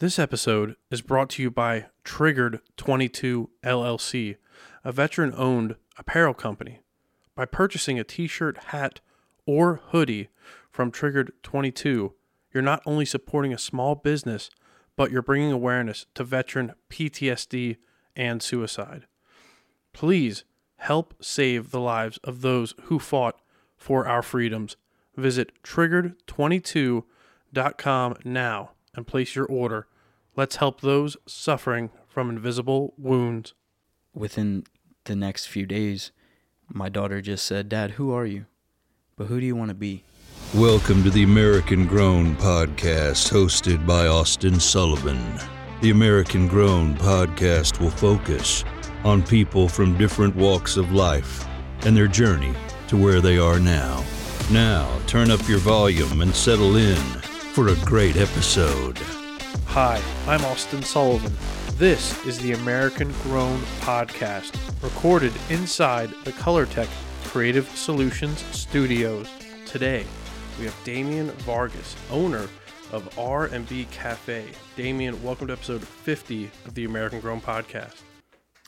This episode is brought to you by Triggered 22 LLC, a veteran owned apparel company. By purchasing a t shirt, hat, or hoodie from Triggered 22, you're not only supporting a small business, but you're bringing awareness to veteran PTSD and suicide. Please help save the lives of those who fought for our freedoms. Visit triggered22.com now and place your order. Let's help those suffering from invisible wounds. Within the next few days, my daughter just said, Dad, who are you? But who do you want to be? Welcome to the American Grown Podcast, hosted by Austin Sullivan. The American Grown Podcast will focus on people from different walks of life and their journey to where they are now. Now, turn up your volume and settle in for a great episode. Hi, I'm Austin Sullivan. This is the American Grown Podcast, recorded inside the ColorTech Creative Solutions Studios. Today, we have Damian Vargas, owner of R&B Cafe. Damian, welcome to episode 50 of the American Grown Podcast.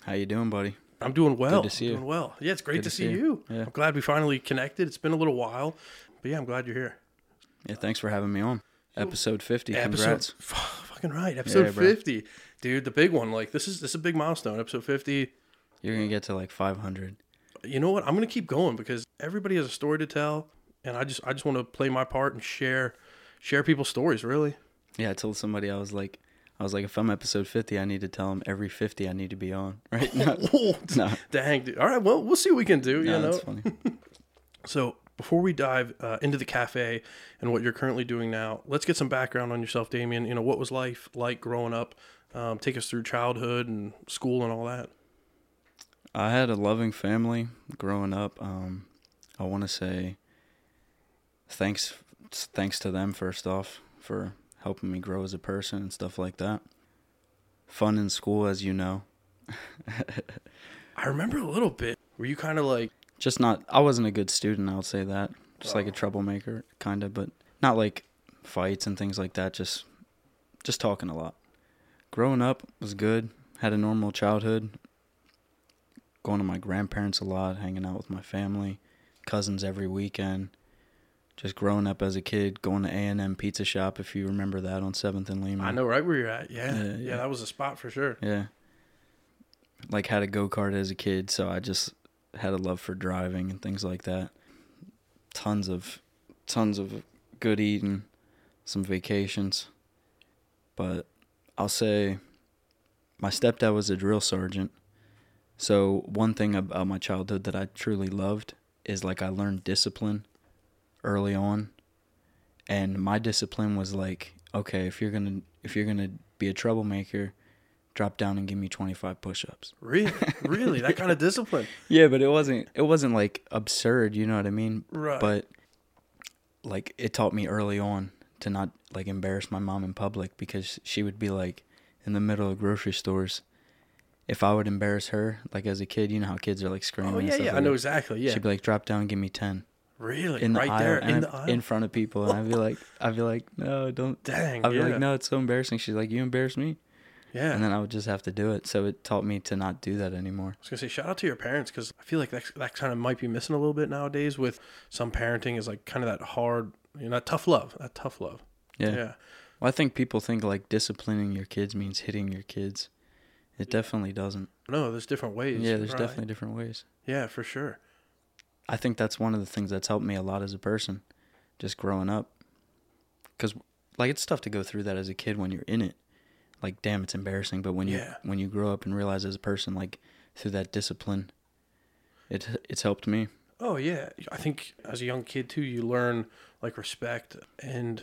How you doing, buddy? I'm doing well. Good to see you. Doing well. Yeah, it's great Good to, to see see you. you. Yeah. I'm glad we finally connected. It's been a little while, but yeah, I'm glad you're here. Yeah, thanks for having me on. Episode 50. Episode, Congrats. f- fucking right. Episode Yeah, bro. 50, dude. The big one. Like this is this is a big milestone. Episode 50. You're going to get to like 500. You know what? I'm gonna keep going because everybody has a story to tell, and I just I just want to play my part and share share people's stories. Really. Yeah, I told somebody I was like, I was like, if I'm episode 50, I need to tell them every 50 I need to be on. Right? No, no, Dang, dude. All right. Well, we'll see what we can do. you know. that's funny. So before we dive uh, into the cafe and what you're currently doing now, let's get some background on yourself, Damian. You know, what was life like growing up? Um, take us through childhood and school and all that. I had a loving family growing up. Um, I want to say thanks thanks to them first off for helping me grow as a person and stuff like that. Fun in school, as you know. I remember a little bit. Were you kind of like, Just not. I wasn't a good student. I'll say that. Just like a oh. troublemaker, kind of, but not like fights and things like that. Just just talking a lot. Growing up was good. Had a normal childhood. Going to my grandparents a lot, hanging out with my family, cousins every weekend. Just growing up as a kid, going to A and M Pizza Shop if you remember that on Seventh and Lehman. I know right where you're at. Yeah, yeah, Yeah, yeah. that was a spot for sure. Yeah. Like had a go kart as a kid, so I just had a love for driving and things like that. Tons of tons of good eating, some vacations. But I'll say my stepdad was a drill sergeant. So one thing about my childhood that I truly loved is like I learned discipline early on. And my discipline was like, okay, if you're going to if you're going to be a troublemaker, drop down and give me 25 push-ups. Really, really, that kind of discipline. Yeah, but it wasn't it wasn't like absurd, you know what I mean? Right. But like it taught me early on to not like embarrass my mom in public because she would be like in the middle of grocery stores. If I would embarrass her, like as a kid, you know how kids are like oh, screaming. Oh and yeah, stuff yeah, I know exactly. Yeah, She'd be like, "Drop down, and give me 10. really, in the right aisle, there in the aisle. in front of people, and I'd be like, I'd be like, no, don't. Dang, I'd be yeah, like, no, it's so embarrassing. She's like, you embarrass me, yeah. and then I would just have to do it. So it taught me to not do that anymore. I was gonna say shout out to your parents because I feel like that that kind of might be missing a little bit nowadays. With some parenting is like kind of that hard, you know, that tough love, that tough love. Yeah. yeah. Well, I think people think like disciplining your kids means hitting your kids. It definitely doesn't. No, there's different ways. Yeah, there's right. definitely different ways. Yeah, for sure. I think that's one of the things that's helped me a lot as a person, just growing up. Because like it's tough to go through that as a kid when you're in it. Like, damn, it's embarrassing. But when you Yeah. when you grow up and realize as a person, like through that discipline, it it's helped me. Oh yeah, I think as a young kid too, you learn like respect, and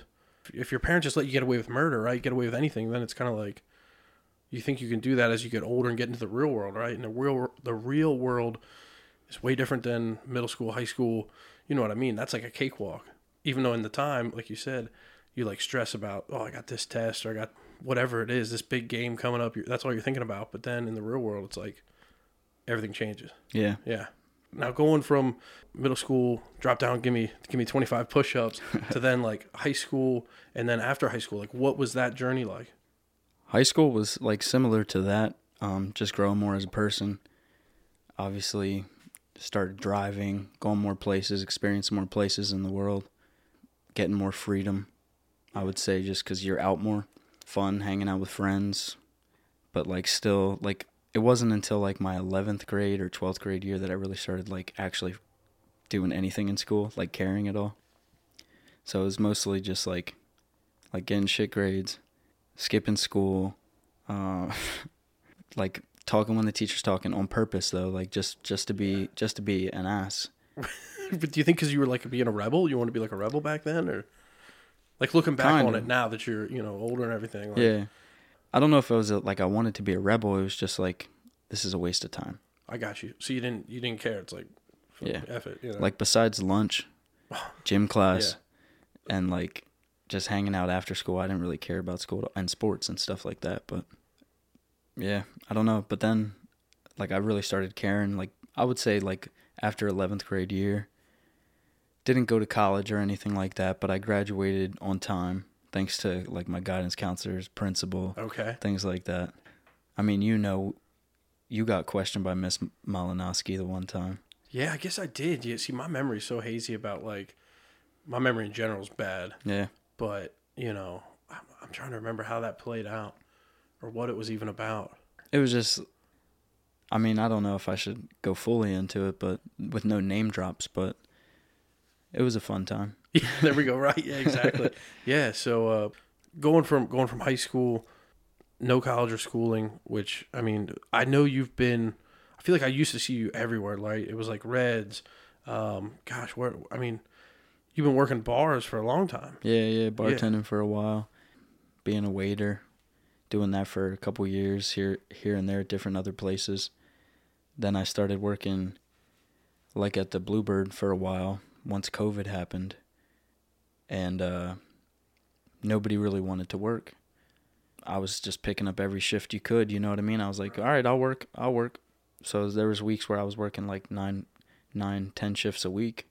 if your parents just let you get away with murder, right, get away with anything, then it's kind of like you think you can do that as you get older and get into the real world, right? And the real the real world is way different than middle school, high school. You know what I mean? That's like a cakewalk. Even though in the time, like you said, you like stress about, oh, I got this test or I got whatever it is, this big game coming up. You're, that's all you're thinking about. But then in the real world, it's like everything changes. Yeah. Yeah. Now going from middle school, drop down, give me give me 25 push-ups to then like high school and then after high school, like what was that journey like? high school was like similar to that. Um, just growing more as a person. Obviously, started driving, going more places, experiencing more places in the world, getting more freedom. I would say just because you're out more, fun, hanging out with friends, but like still like it wasn't until like my 11th grade or 12th grade year that I really started like actually doing anything in school, like caring at all. So it was mostly just like like getting shit grades, skipping school, uh, like talking when the teacher's talking on purpose though, like just just to be just to be an ass. but do you think because you were like being a rebel, you want to be like a rebel back then, or like looking back Kind on of. it now that you're you know older and everything? Like, Yeah, I don't know if it was a, like I wanted to be a rebel. It was just like this is a waste of time. I got you. So you didn't you didn't care. It's like Yeah. F it. You know? Like besides lunch, gym class, and like just hanging out after school, I didn't really care about school and sports and stuff like that. But yeah, I don't know. But then, like, I really started caring. Like, I would say like after eleventh grade year. Didn't go to college or anything like that, but I graduated on time thanks to like my guidance counselors, principal, okay. things like that. I mean, you know, you got questioned by Miss Malinowski the one time. Yeah, I guess I did. Yeah, see, my memory's so hazy about like my memory in general is bad, Yeah. but you know, I'm, I'm trying to remember how that played out or what it was even about. It was just I mean, I don't know if I should go fully into it, but with no name drops, but it was a fun time. Yeah, there we go. Right. Yeah, exactly. yeah. So uh, going from going from high school, no college or schooling, which I mean, I know you've been. I feel like I used to see you everywhere. Like it was like Reds. Um, gosh, where I mean, you've been working bars for a long time. Yeah, yeah, bartending for a while, being a waiter, doing that for a couple years here here and there at different other places. Then I started working like at the Bluebird for a while once COVID happened. And uh nobody really wanted to work. I was just picking up every shift you could, you know what I mean? I was like, "All right, I'll work. I'll work." So there was weeks where I was working like nine, nine, ten shifts a week,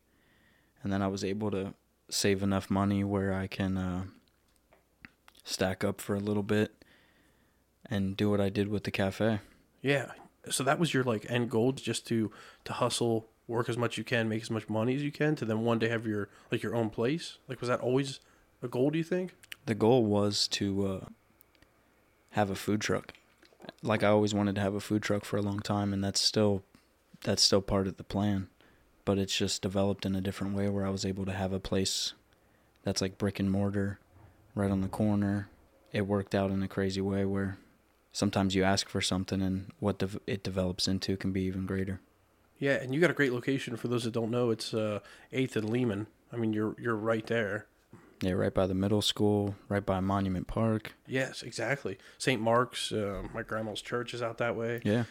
and then I was able to save enough money where I can uh, stack up for a little bit and do what I did with the cafe. Yeah. So that was your like end goal, just to to hustle, work as much you can, make as much money as you can, to then one day have your like your own place. Like, was that always a goal? Do you think? The goal was to uh, have a food truck. Like I always wanted to have a food truck for a long time, and that's still that's still part of the plan. But it's just developed in a different way where I was able to have a place that's like brick and mortar, right on the corner. It worked out in a crazy way where sometimes you ask for something, and what dev- it develops into can be even greater. Yeah, and you got a great location. For those that don't know, it's uh, Eighth and Lehman. I mean, you're you're right there. Yeah, right by the middle school, right by Monument Park. Yes, exactly. St. Mark's. Uh, my grandma's church is out that way. Yeah.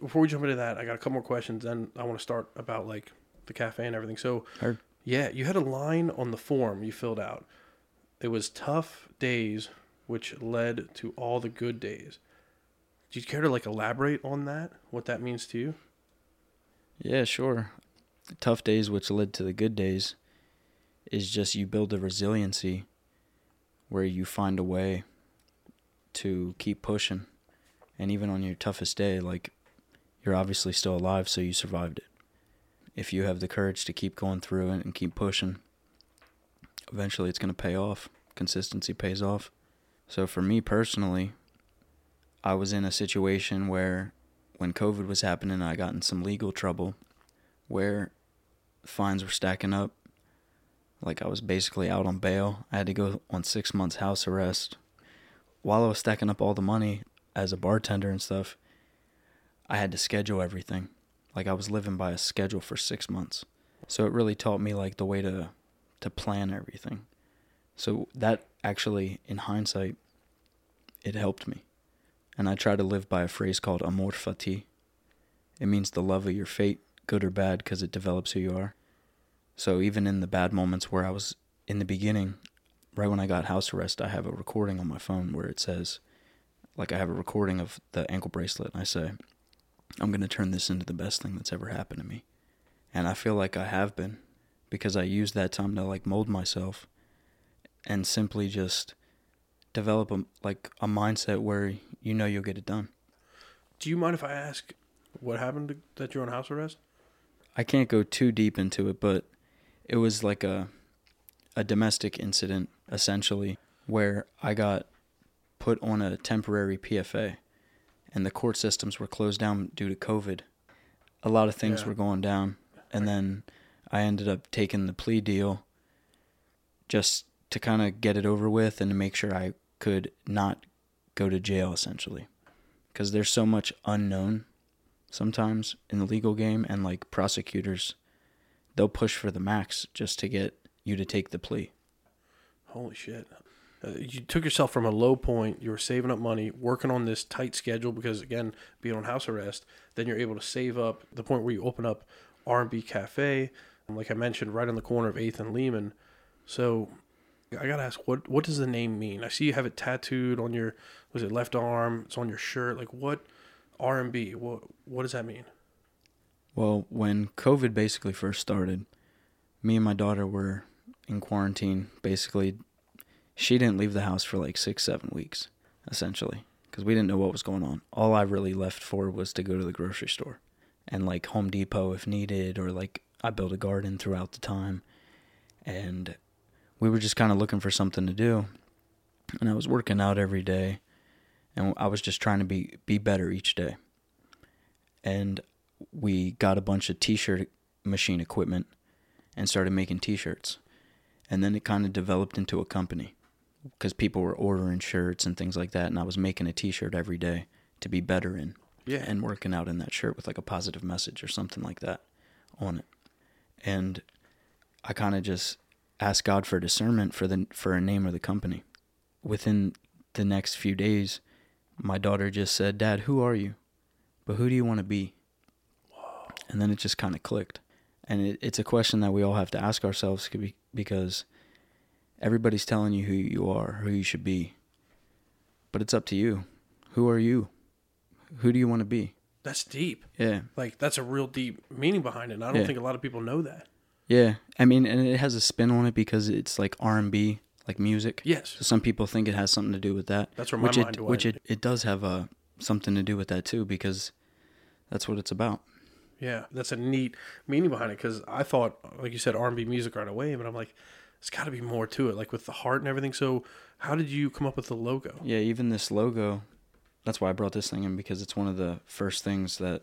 Before we jump into that, I got a couple more questions. Then I want to start about like the cafe and everything. So, Heard. yeah, you had a line on the form you filled out. It was tough days, which led to all the good days. Do you care to like elaborate on that? What that means to you? Yeah, sure. Tough days, which led to the good days, is just you build a resiliency where you find a way to keep pushing. And even on your toughest day, like, you're obviously still alive, so you survived it. If you have the courage to keep going through it and keep pushing, eventually it's going to pay off. Consistency pays off. So for me personally, I was in a situation where when COVID was happening, I got in some legal trouble where fines were stacking up. Like I was basically out on bail. I had to go on six months house arrest. While I was stacking up all the money as a bartender and stuff, I had to schedule everything. Like I was living by a schedule for six months. So it really taught me like the way to to plan everything. So that actually in hindsight it helped me and I try to live by a phrase called amor fati. It means the love of your fate, good or bad, because it develops who you are. So even in the bad moments where I was in the beginning, right when I got house arrest, I have a recording on my phone where it says, like I have a recording of the ankle bracelet, and I say, I'm going to turn this into the best thing that's ever happened to me. And I feel like I have been because I used that time to like mold myself and simply just develop a like a mindset where you know you'll get it done. Do you mind if I ask what happened to, that you're on house arrest? I can't go too deep into it, but it was like a a domestic incident essentially where I got put on a temporary PFA and the court systems were closed down due to COVID. A lot of things Yeah. were going down and then I ended up taking the plea deal just to kind of get it over with and to make sure I could not go to jail essentially because there's so much unknown sometimes in the legal game and like prosecutors they'll push for the max just to get you to take the plea Holy shit. Uh, you took yourself from a low point. You were saving up money, working on this tight schedule because, again, being on house arrest. Then you're able to save up the point where you open up R&B Cafe, like I mentioned, right on the corner of 8th and Lehman. So I gotta ask, what what does the name mean? I see you have it tattooed on your was it left arm? It's on your shirt. Like what R&B? What what does that mean? well when covid basically first started me and my daughter were in quarantine basically she didn't leave the house for like six seven weeks essentially because we didn't know what was going on all i really left for was to go to the grocery store and like home depot if needed or like i built a garden throughout the time and we were just kind of looking for something to do. And i was working out every day and i was just trying to be be better each day. And we got a bunch of t-shirt machine equipment and started making t-shirts. And then it kind of developed into a company because people were ordering shirts and things like that and i was making a t-shirt every day to be better in. Yeah. and working out in that shirt with like a positive message or something like that on it. And i kind of just asked god for discernment for the for a name of the company within the next few days my daughter just said dad who are you but who do you want to be and then it just kind of clicked and it, it's a question that we all have to ask ourselves because everybody's telling you who you are who you should be but it's up to you who are you who do you want to be That's deep. yeah Like that's a real deep meaning behind it. And I don't Yeah. think a lot of people know that. Yeah i mean and it has a spin on it because it's like r&b like music Yes. so some people think it has something to do with that That's where my which mind it, went. which it, it does have uh, something to do with that too because that's what it's about Yeah, that's a neat meaning behind it because I thought, like you said, R&B music right away, but I'm like, there's got to be more to it, like with the heart and everything. So, how did you come up with the logo? Yeah, even this logo, that's why I brought this thing in because it's one of the first things that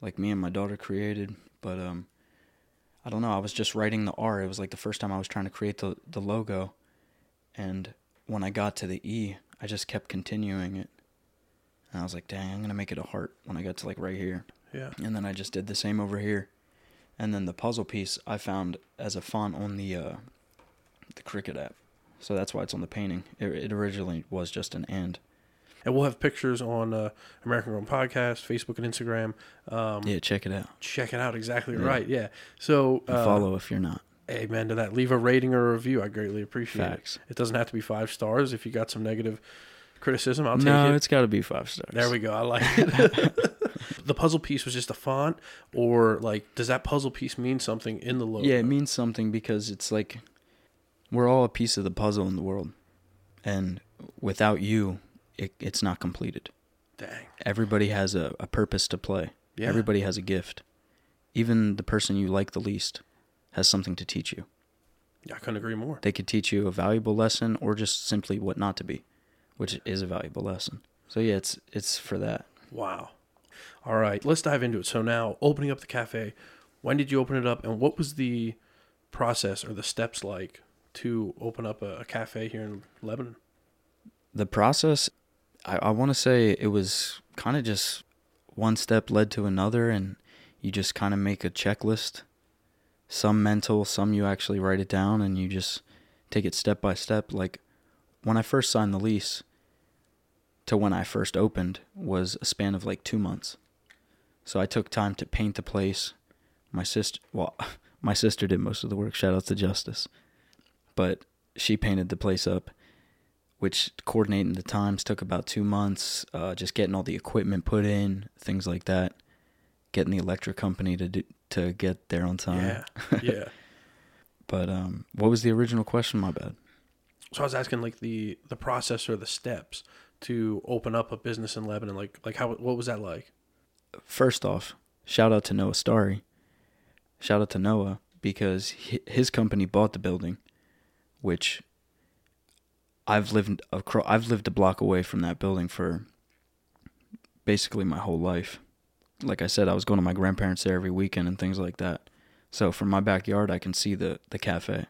like me and my daughter created, but um I don't know, I was just writing the R. It was like the first time I was trying to create the the logo and when I got to the E, I just kept continuing it. And I was like, "Dang, I'm going to make it a heart when I got to like right here." Yeah, And then I just did the same over here. And then the puzzle piece I found as a font on the uh, the Cricut app. So that's why it's on the painting. It, it originally was just an and. And we'll have pictures on uh, American Grown Podcast, Facebook, and Instagram. Um, Yeah, check it out. Check it out. Exactly Yeah. right. Yeah. So, uh, follow if you're not. amen to that. Leave a rating or a review. I greatly appreciate Facts. it. It doesn't have to be five stars. If you got some negative criticism, I'll take No, it. it's got to be five stars. There we go. I like it. the puzzle piece was just a font, or like, does that puzzle piece mean something in the logo? Yeah, it means something because it's like we're all a piece of the puzzle in the world, and without you, it, it's not completed. Dang. Everybody has a, a purpose to play. Yeah. Everybody has a gift. Even the person you like the least has something to teach you. Yeah, I couldn't agree more. They could teach you a valuable lesson or just simply what not to be, which is a valuable lesson. So yeah, it's it's for that. Wow. All right, let's dive into it. So now, opening up the cafe, when did you open it up, and what was the process or the steps like to open up a, a cafe here in Lebanon? The process, I, I want to say it was kind of just one step led to another, and you just kind of make a checklist. Some mental, some you actually write it down, and you just take it step by step. Like when I first signed the lease to when I first opened was a span of like two months. So I took time to paint the place. My sister, well, my sister did most of the work. Shout out to Justice, but she painted the place up which coordinating the times took about two months. Uh, just getting all the equipment put in, things like that. Getting the electric company to do, to get there on time. Yeah, yeah. But um, what was the original question? My bad. So I was asking like the the process or the steps to open up a business in Lebanon. Like like how what was that like? First off, shout out to Noah Starry. Shout out to Noah because his company bought the building, which I've lived across, I've lived a block away from that building for basically my whole life. Like I said, I was going to my grandparents there every weekend and things like that. So from my backyard, I can see the the cafe.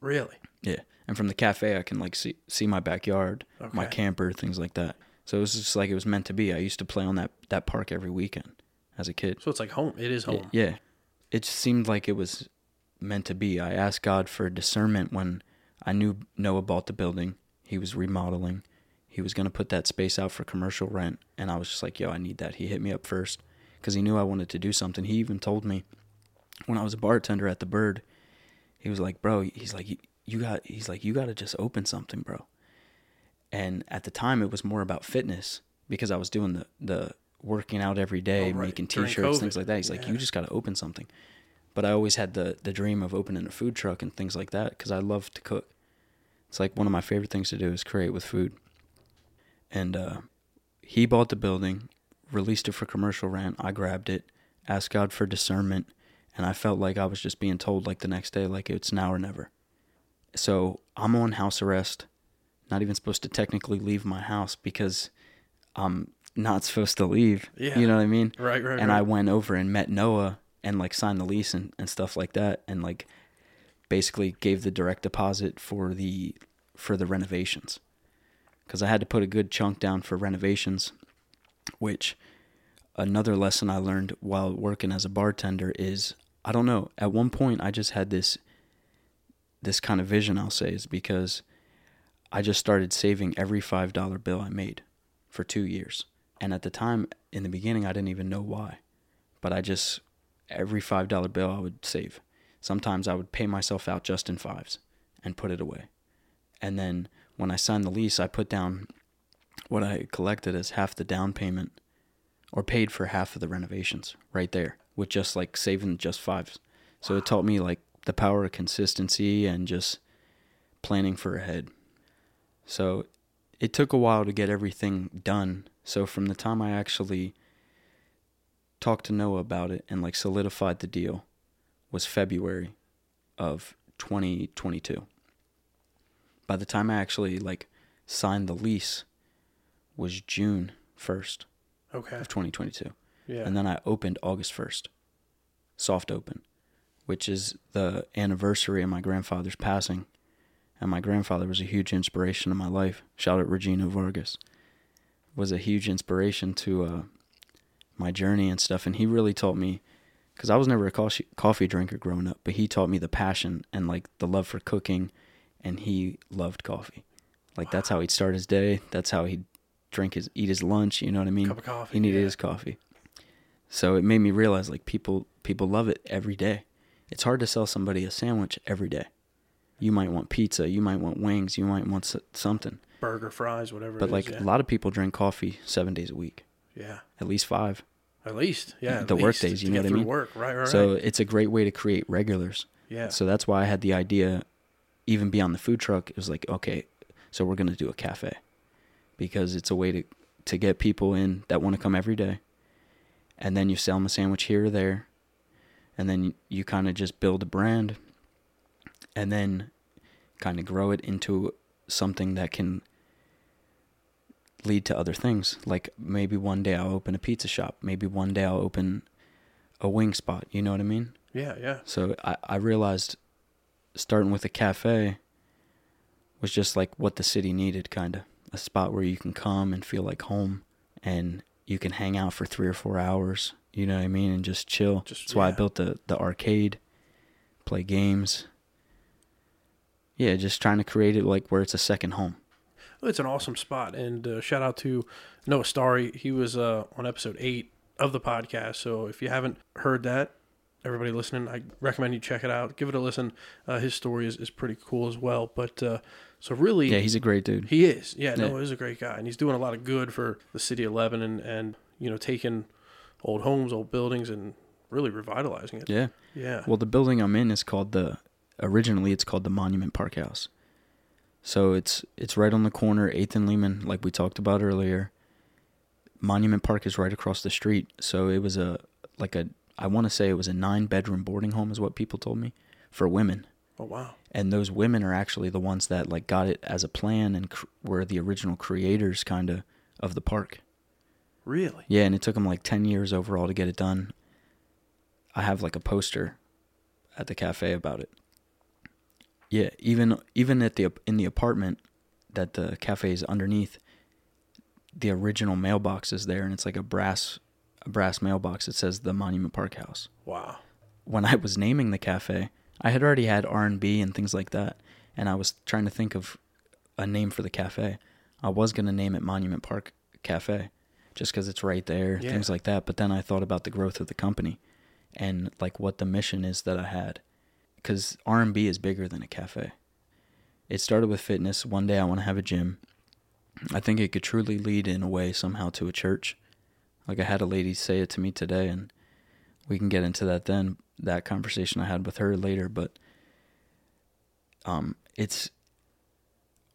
Really? Yeah, and from the cafe, I can like see see my backyard, my camper, things like that. So it was just like it was meant to be. I used to play on that that park every weekend as a kid. So it's like home. It is home. Yeah, it just seemed like it was meant to be. I asked God for discernment when I knew Noah bought the building. He was remodeling. He was gonna put that space out for commercial rent, and I was just like, "Yo, I need that." He hit me up first because he knew I wanted to do something. He even told me when I was a bartender at the Bird. He was like, "Bro," he's like, "You, you got," he's like, "You got to just open something, bro." And at the time, it was more about fitness because I was doing the the working out every day, Oh, right. making t-shirts, things like that. He's like, "You just got to open something." But I always had the the dream of opening a food truck and things like that because I love to cook. It's like one of my favorite things to do is create with food. And uh, he bought the building, released it for commercial rent. I grabbed it, asked God for discernment, and I felt like I was just being told like the next day, like it's now or never. So I'm on house arrest, not even supposed to technically leave my house because I'm not supposed to leave. Yeah. You know what I mean? Right, right. and right. I went over and met Noah and like signed the lease and, and stuff like that and like basically gave the direct deposit for the for the renovations because I had to put a good chunk down for renovations which another lesson I learned while working as a bartender is I don't know at one point I just had this this kind of vision I'll say is because I just started saving every $5 bill I made for 2 years and at the time in the beginning I didn't even know why but I just every five dollar bill I would save. Sometimes I would pay myself out just in fives and put it away. And then when I signed the lease, I put down what I collected as half the down payment or paid for half of the renovations right there with just like saving just fives. So it taught me like the power of consistency and just planning for ahead. So it took a while to get everything done. So from the time I actually talked to Noah about it and like solidified the deal was February of 2022. By the time I actually like signed the lease was June 1st okay. of 2022. Yeah. And then I opened August 1st. Soft open, which is the anniversary of my grandfather's passing. And my grandfather was a huge inspiration in my life. Shout out Regina Vargas. Was a huge inspiration to uh, my journey and stuff. And he really taught me, because I was never a coffee, coffee drinker growing up, but he taught me the passion and like the love for cooking. And he loved coffee. Like that's how he'd start his day. That's how he'd drink his, eat his lunch. You know what I mean? Cup of coffee. He needed yeah. his coffee. So it made me realize like people people love it every day. It's hard to sell somebody a sandwich every day. You might want pizza, you might want wings, you might want something. burger, fries, whatever. But like is, a lot of people drink coffee 7 days a week, yeah. at least 5. At least, yeah. at The work days, you know what I mean? Work, right, right, So right. it's a great way to create regulars. Yeah. So that's why I had the idea even beyond the food truck, it was like, okay, so we're going to do a cafe. Because it's a way to to get people in that want to come every day. And then you sell them a sandwich here or there. And then you, you kind of just build a brand and then kind of grow it into something that can lead to other things. Like maybe one day I'll open a pizza shop. Maybe one day I'll open a wing spot. You know what I mean? yeah, yeah. So I, I realized starting with a cafe was just like what the city needed, kind of a spot where you can come and feel like home and you can hang out for three or four hours. You know what I mean? And just chill. Just- That's why I built the, the arcade, play games. Yeah, just trying to create it like where it's a second home. Well, It's an awesome spot, and uh, shout out to Noah Starry. He was uh, on episode eight of the podcast. So if you haven't heard that, everybody listening, I recommend you check it out. Give it a listen. Uh, his story is, is pretty cool as well. But uh, so really, Yeah, he's a great dude. he is. Yeah, Yeah. Noah is a great guy, and he's doing a lot of good for the city of Lebanon, and you know, taking old homes, old buildings, and really revitalizing it. Yeah. Yeah. Well, the building I'm in is called the originally it's called the Monument Park House. So it's it's right on the corner, Eighth and Lehman, like we talked about earlier. Monument Park is right across the street, so it was a like a I want to say it was a nine bedroom boarding home is what people told me for women, Oh wow. and those women are actually the ones that like got it as a plan and cr- were the original creators kind of of the park. Really? Yeah, and it took them like 10 years overall to get it done. I have like a poster at the cafe about it. Yeah, even even at the in the apartment that the cafe is underneath, the original mailbox is there and it's like a brass a brass mailbox. It says the Monument Park House. Wow. When I was naming the cafe, I had already had R&B and things like that, and I was trying to think of a name for the cafe. I was going to name it Monument Park Cafe just because it's right there, Yeah. things like that. But then I thought about the growth of the company and like what the mission is that I had, because R and B is bigger than a cafe. It started with fitness. One day I want to have a gym. I think it could truly lead in a way somehow to a church. Like I had a lady say it to me today, and we can get into that then. That conversation I had with her later, but um, it's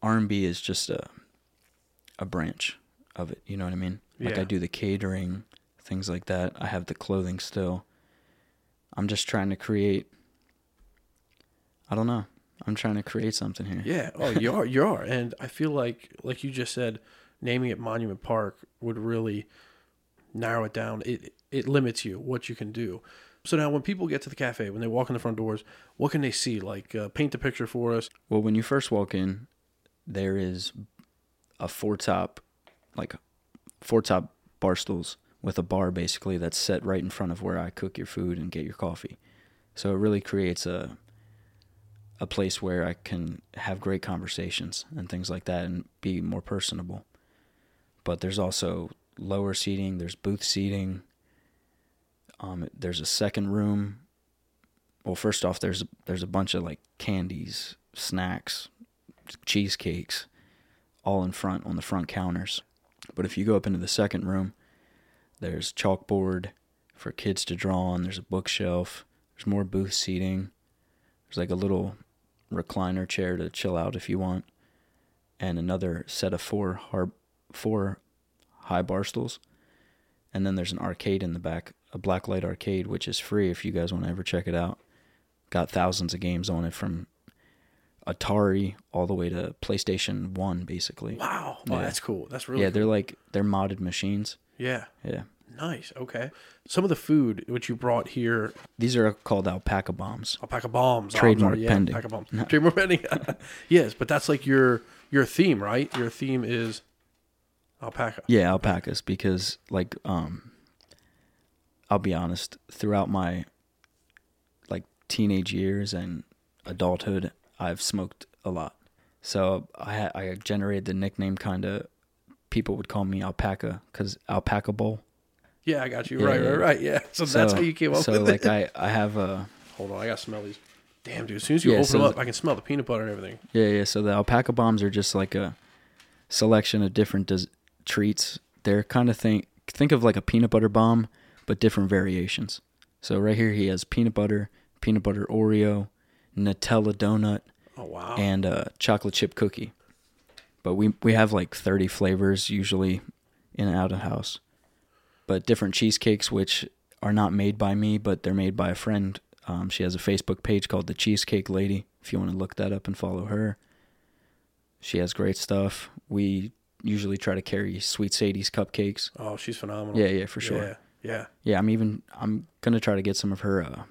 R and B is just a a branch of it. You know what I mean? Like Yeah. I do the catering, things like that. I have the clothing still. I'm just trying to create. I don't know. I'm trying to create something here. Yeah. Oh, you are. You are. And I feel like, like you just said, naming it Monument Park would really narrow it down. It it limits you what you can do. So now, when people get to the cafe, when they walk in the front doors, what can they see? Like, uh, paint the picture for us. Well, when you first walk in, there is a four top, like four top bar stools with a bar basically that's set right in front of where I cook your food and get your coffee. So it really creates a a place where I can have great conversations and things like that and be more personable. But there's also lower seating, there's booth seating. Um, there's a second room. Well, first off, there's there's a bunch of like candies, snacks, cheesecakes, all in front on the front counters. But if you go up into the second room, there's chalkboard for kids to draw on. There's a bookshelf. There's more booth seating. There's like a little recliner chair to chill out if you want, and another set of four har four high bar stools. And then there's an arcade in the back, a blacklight arcade, which is free if you guys want to ever check it out. Got thousands of games on it from Atari all the way to PlayStation One, basically. Wow. Oh, Yeah. that's cool. That's really yeah, cool. they're like they're modded machines. Yeah. Yeah, Nice. Okay. Some of the food which you brought here, these are called alpaca bombs. alpaca bombs. Oh, Trademark sorry, yeah, pending. Alpaca bombs. Trademark pending. yes, but that's like your your theme, right? Your theme is alpaca. Yeah, alpacas because like um I'll be honest, throughout my like teenage years and adulthood, I've smoked a lot. So I I generated the nickname kind of people would call me alpaca cuz alpaca bowl. Yeah, I got you. Yeah, right, yeah. right, right. Yeah. So, that's how you came up so with like it. So like I I have a Hold on, I gotta smell these. Damn, dude. As soon as you Yeah, open so them up, the- I can smell the peanut butter and everything. Yeah, yeah. So the alpaca bombs are just like a selection of different des- treats. They're kind of think think of like a peanut butter bomb, but different variations. So right here he has peanut butter, peanut butter Oreo, Nutella donut, Oh wow. and a chocolate chip cookie. But we we have like 30 flavors usually in and out of house. But different cheesecakes which are not made by me, but they're made by a friend. Um, she has a Facebook page called the Cheesecake Lady. If you want to look that up and follow her, she has great stuff. We usually try to carry Sweet Sadie's cupcakes. oh, she's phenomenal. Yeah, yeah, for sure. Yeah, yeah. Yeah, I'm even I'm gonna try to get some of her uh,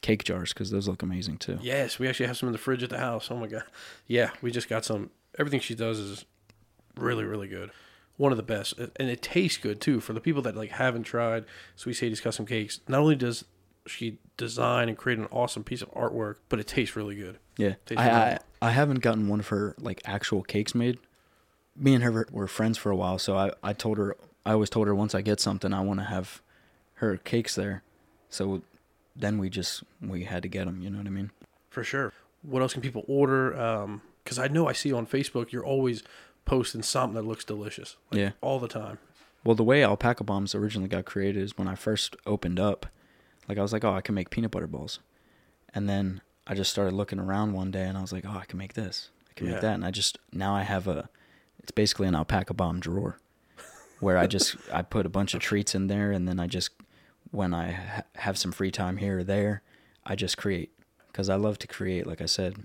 cake jars because those look amazing too. Yes, we actually have some in the fridge at the house. Oh my god. Yeah, we just got some. Everything she does is really, really good. One of the best, and it tastes good too. For the people that like haven't tried Sweet Sadie's custom cakes, not only does she design and create an awesome piece of artwork, but it tastes really good. Yeah, I, I phenomenal. I haven't gotten one of her like actual cakes made. Me and her were friends for a while, so I I told her I always told her once I get something I want to have her cakes there. So then we just we had to get them. You know what I mean? For sure. What else can people order? Um, Because I know I see on Facebook you're always posting something that looks delicious. Like, Yeah. All the time. Well, the way alpaca bombs originally got created is when I first opened up. Like I was like, oh, I can make peanut butter balls, and then I just started looking around one day, and I was like, oh, I can make this. I can Yeah. make that. And I just now I have a, it's basically an alpaca bomb drawer, where I just I put a bunch of treats in there, and then I just when I ha- have some free time here or there, I just create because I love to create. Like I said,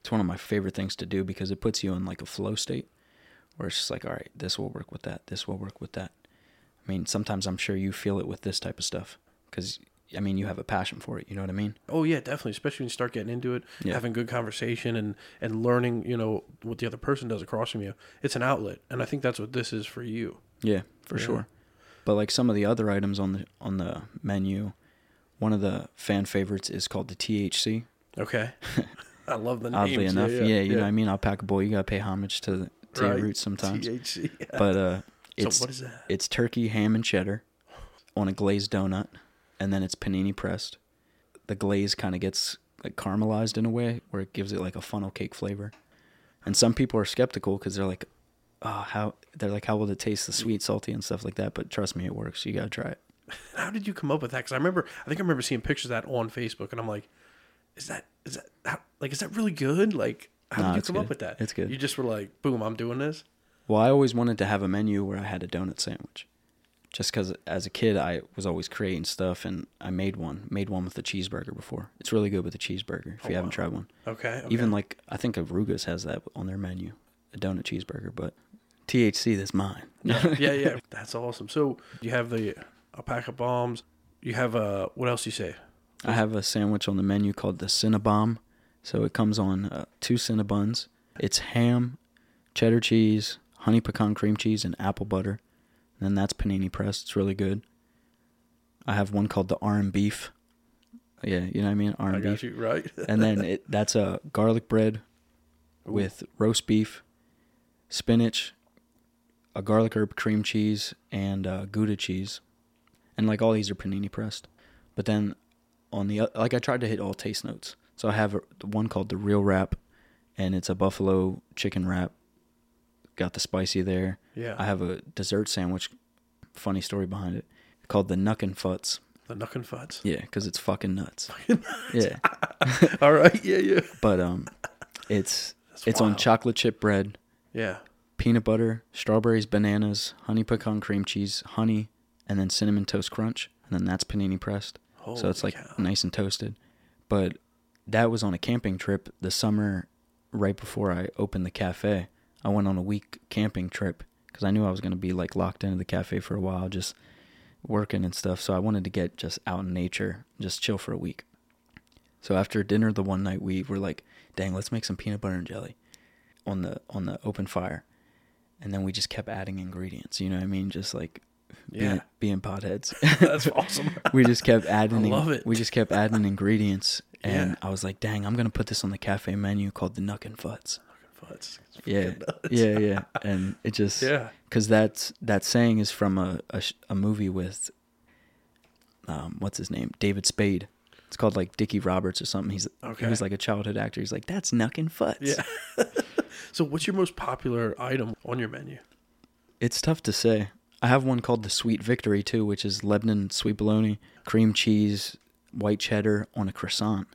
it's one of my favorite things to do because it puts you in like a flow state, where it's just like, all right, this will work with that, this will work with that. I mean, sometimes I'm sure you feel it with this type of stuff because I mean you have a passion for it. You know what I mean? Oh yeah, definitely. Especially when you start getting into it, Yeah. having good conversation and and learning, you know, what the other person does across from you. It's an outlet, and I think that's what this is for you. Yeah, for Yeah. sure. But like some of the other items on the on the menu, one of the fan favorites is called the THC. Okay. I love the name. Oddly enough, yeah, you know what I yeah. mean. Alpaca boy, you gotta pay homage to to your roots sometimes. THC. yeah. But uh, it's so what is that? it's turkey, ham, and cheddar on a glazed donut, and then it's panini pressed. The glaze kind of gets like caramelized in a way where it gives it like a funnel cake flavor. And some people are skeptical because they're like, "Oh, how?" They're like, "How will it taste? The sweet, salty, and stuff like that." But trust me, it works. You gotta try it. How did you come up with that? Because I remember, I think I remember seeing pictures of that on Facebook, and I'm like, is that is that how, like is that really good? Like, how did you come up with that? It's good. You just were like, boom, I'm doing this. Well, I always wanted to have a menu where I had a donut sandwich. Just because as a kid, I was always creating stuff and I made one. Made one with a cheeseburger before. It's really good with a cheeseburger if Oh, you haven't tried one. Okay. okay. Even like, I think Arugas has that on their menu a donut cheeseburger. But THC, that's mine. yeah, yeah, yeah. That's awesome. So you have the alpaca bombs. You have uh, what else do you say? I have a sandwich on the menu called the Cinnabomb. So it comes on uh, two Cinnabuns. It's ham, cheddar cheese, honey pecan cream cheese, and apple butter. And then that's panini pressed. It's really good. I have one called the arm beef. Yeah, you know what I mean? Arm I got beef. you right. And then it, that's a garlic bread with roast beef, spinach, a garlic herb cream cheese, and uh, Gouda cheese. And like all these are panini pressed. But then on the like I tried to hit all taste notes. So I have one called the real wrap, and it's a buffalo chicken wrap. Got the spicy there. yeah. I have a dessert sandwich. Funny story behind it. Called the Nuckin' Futs. the Nuck and Fuds. Yeah, because it's fucking nuts. nuts. Yeah, All right. Yeah, yeah. but um, it's That's it's on chocolate chip bread, Yeah. peanut butter, strawberries, bananas, honey pecan cream cheese, honey, and then cinnamon toast crunch, and then that's panini pressed. so it's like cow. nice and toasted. But that was on a camping trip the summer right before I opened the cafe. I went on a week camping trip because I knew I was going to be like locked into the cafe for a while, just working and stuff. So I wanted to get just out in nature, just chill for a week. So after dinner the one night, we were like, "Dang, let's make some peanut butter and jelly on the on the open fire," and then we just kept adding ingredients. You know what I mean? Just like being, Yeah. being potheads. That's awesome. we just kept adding. I love it. We just kept adding ingredients, and Yeah. I was like, "Dang, I'm gonna put this on the cafe menu called the Nuck and Futs." Fuds. It's Yeah, nuts. yeah, yeah, and it just Yeah. because that's that saying is from a, a a movie with um what's his name David Spade. It's called like Dickie Roberts or something. He's he Okay. was like a childhood actor. He's like that's Nuck and Futs. Yeah. so what's your most popular item on your menu? It's tough to say. I have one called the Sweet Victory too, which is Lebanon sweet bologna, cream cheese, white cheddar on a croissant,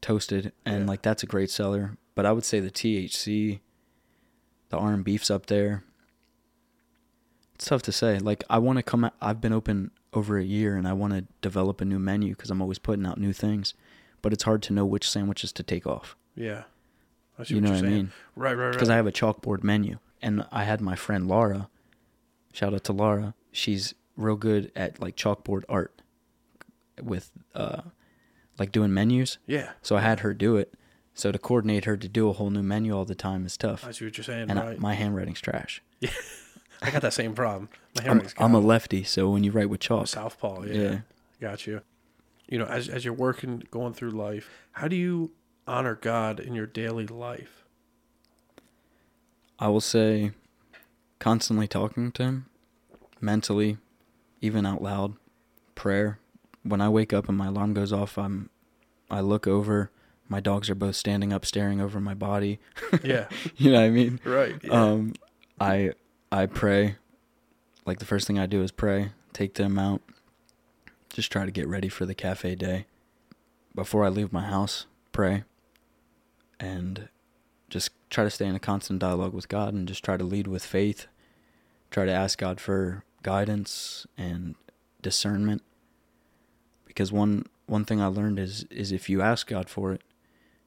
toasted, and Yeah. like that's a great seller. But I would say the THC, the arm beef's up there. It's tough to say. Like I want to come. Out, I've been open over a year, and I want to develop a new menu because I'm always putting out new things. But it's hard to know which sandwiches to take off. Yeah. I see You know you're what I mean? Right, right, right. because I have a chalkboard menu, and I had my friend Laura. Shout out to Laura. She's real good at like chalkboard art, with uh, like doing menus. yeah. So I had her do it. So to coordinate her to do a whole new menu all the time is tough, I see what you're saying. and I, my handwriting's trash. Yeah. I got that same problem. My I'm, handwriting's I'm a lefty, so when you write with chalk, Southpaw. Yeah. Yeah. Got you. You know, as as you're working, going through life, how do you honor God in your daily life? I will say, constantly talking to him, mentally, even out loud, prayer. When I wake up and my alarm goes off, I'm, I look over. My dogs are both standing up, staring over my body. Yeah. you know what I mean? right. Yeah. Um, I, I pray. Like the first thing I do is pray. Take them out. Just try to get ready for the cafe day. Before I leave my house, pray. And just try to stay in a constant dialogue with God and just try to lead with faith. Try to ask God for guidance and discernment. Because one one thing I learned is is if you ask God for it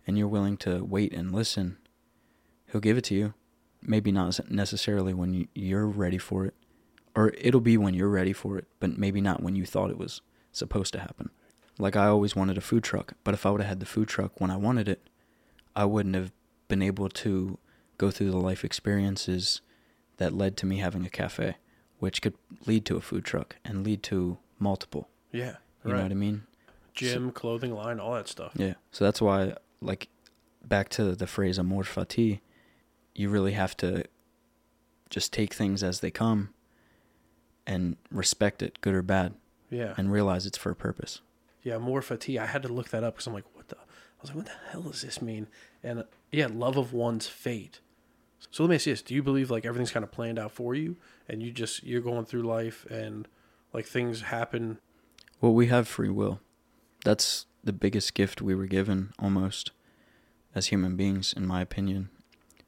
and you're willing to wait and listen, he'll give it to you. Maybe not necessarily when you- you're ready for it, or it'll be when you're ready for it, but maybe not when you thought it was supposed to happen. Like I always wanted a food truck, but if I would have had the food truck when I wanted it, I wouldn't have been able to go through the life experiences that led to me having a cafe, which could lead to a food truck and lead to multiple. Yeah. You right. know what I mean? Gym, clothing line, all that stuff. Yeah. So that's why, like, back to the phrase amor fati, you really have to just take things as they come and respect it, good or bad, Yeah. and realize it's for a purpose. Yeah, amor fati. I had to look that up because I'm like, what the? I was like, what the hell does this mean? And uh, yeah, love of one's fate. So let me ask you this: Do you believe like everything's kind of planned out for you, and you just you're going through life and like things happen? Well, we have free will. That's the biggest gift we were given almost as human beings, in my opinion,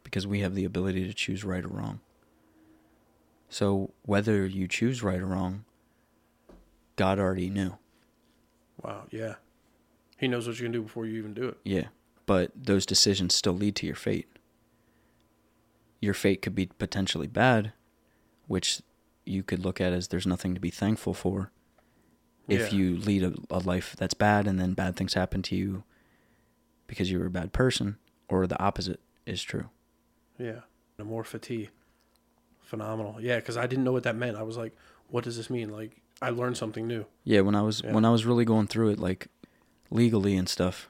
because we have the ability to choose right or wrong. So whether you choose right or wrong, God already knew. Wow. Yeah. He knows what you can do before you even do it. Yeah. But those decisions still lead to your fate. Your fate could be potentially bad, which you could look at as there's nothing to be thankful for. If Yeah. you lead a, a life that's bad and then bad things happen to you because you were a bad person, or the opposite is true. Yeah. Fatigue. Phenomenal. Yeah, because I didn't know what that meant. I was like, what does this mean? Like, I learned something new. Yeah, when I was Yeah. when I was really going through it like legally and stuff.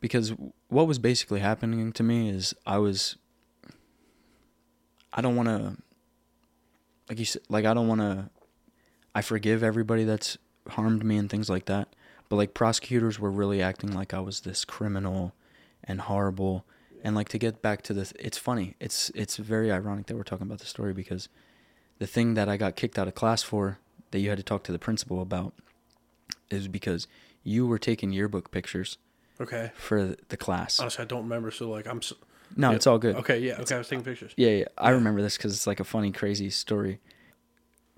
Because what was basically happening to me is I was I don't want to like you said like I don't want to I forgive everybody that's harmed me and things like that. But like prosecutors were really acting like I was this criminal and horrible and like to get back to this, it's funny. It's it's very ironic that we're talking about the story because the thing that I got kicked out of class for that you had to talk to the principal about is because you were taking yearbook pictures Okay. for the class. Honestly, I don't remember. So like, I'm. So, No, yeah. it's all good. Okay. Yeah. Okay. I was taking pictures. Yeah, yeah. I remember this because it's like a funny, crazy story.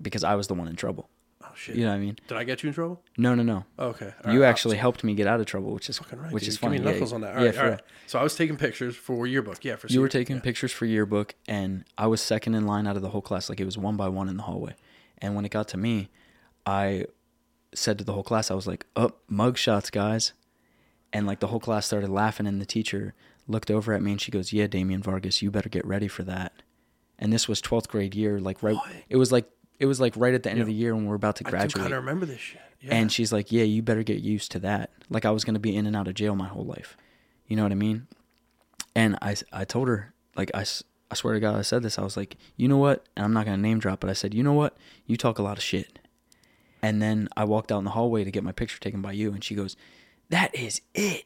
Because I was the one in trouble. Oh shit. You know what I mean? Did I get you in trouble? No, no, no. Oh, okay. All you right. actually helped me get out of trouble, which is Fucking right. which dude. is Give funny. me knuckles yeah. on that. Yeah, All right, for all right. So I was taking pictures for yearbook. Yeah, for You were senior- taking yeah. pictures for yearbook, and I was second in line out of the whole class. Like it was one by one in the hallway. And when it got to me, I said to the whole class, I was like, "Up, mug shots, guys!" And like the whole class started laughing, and the teacher looked over at me and she goes, "Yeah, Damian Vargas, you better get ready for that." And this was twelfth grade year, like right. It was like it was like right at the end of the year when we are about to graduate. I kind of remember this shit. Yeah. And she's like, "Yeah, you better get used to that." Like I was gonna be in and out of jail my whole life. You know what I mean? And I, I told her, like I. I swear to God, I said this. I was like, you know what? And I'm not gonna name drop, but I said, you know what? You talk a lot of shit. And then I walked out in the hallway to get my picture taken by you, and she goes, "That is it,"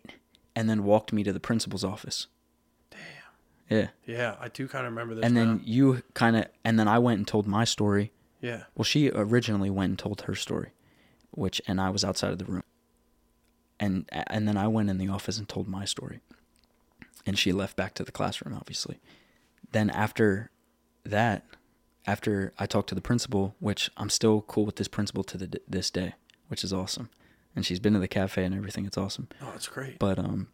and then walked me to the principal's office. Damn. Yeah. yeah, I do kind of remember this. And now. then you kind of, and then I went and told my story. Yeah, Well, she originally went and told her story, which and I was outside of the room. And and then I went in the office and told my story. And she left back to the classroom obviously. Then after that, after I talked to the principal, which I'm still cool with this principal to the, this day, which is awesome. And she's been to the cafe and everything. It's awesome. oh, that's great. But um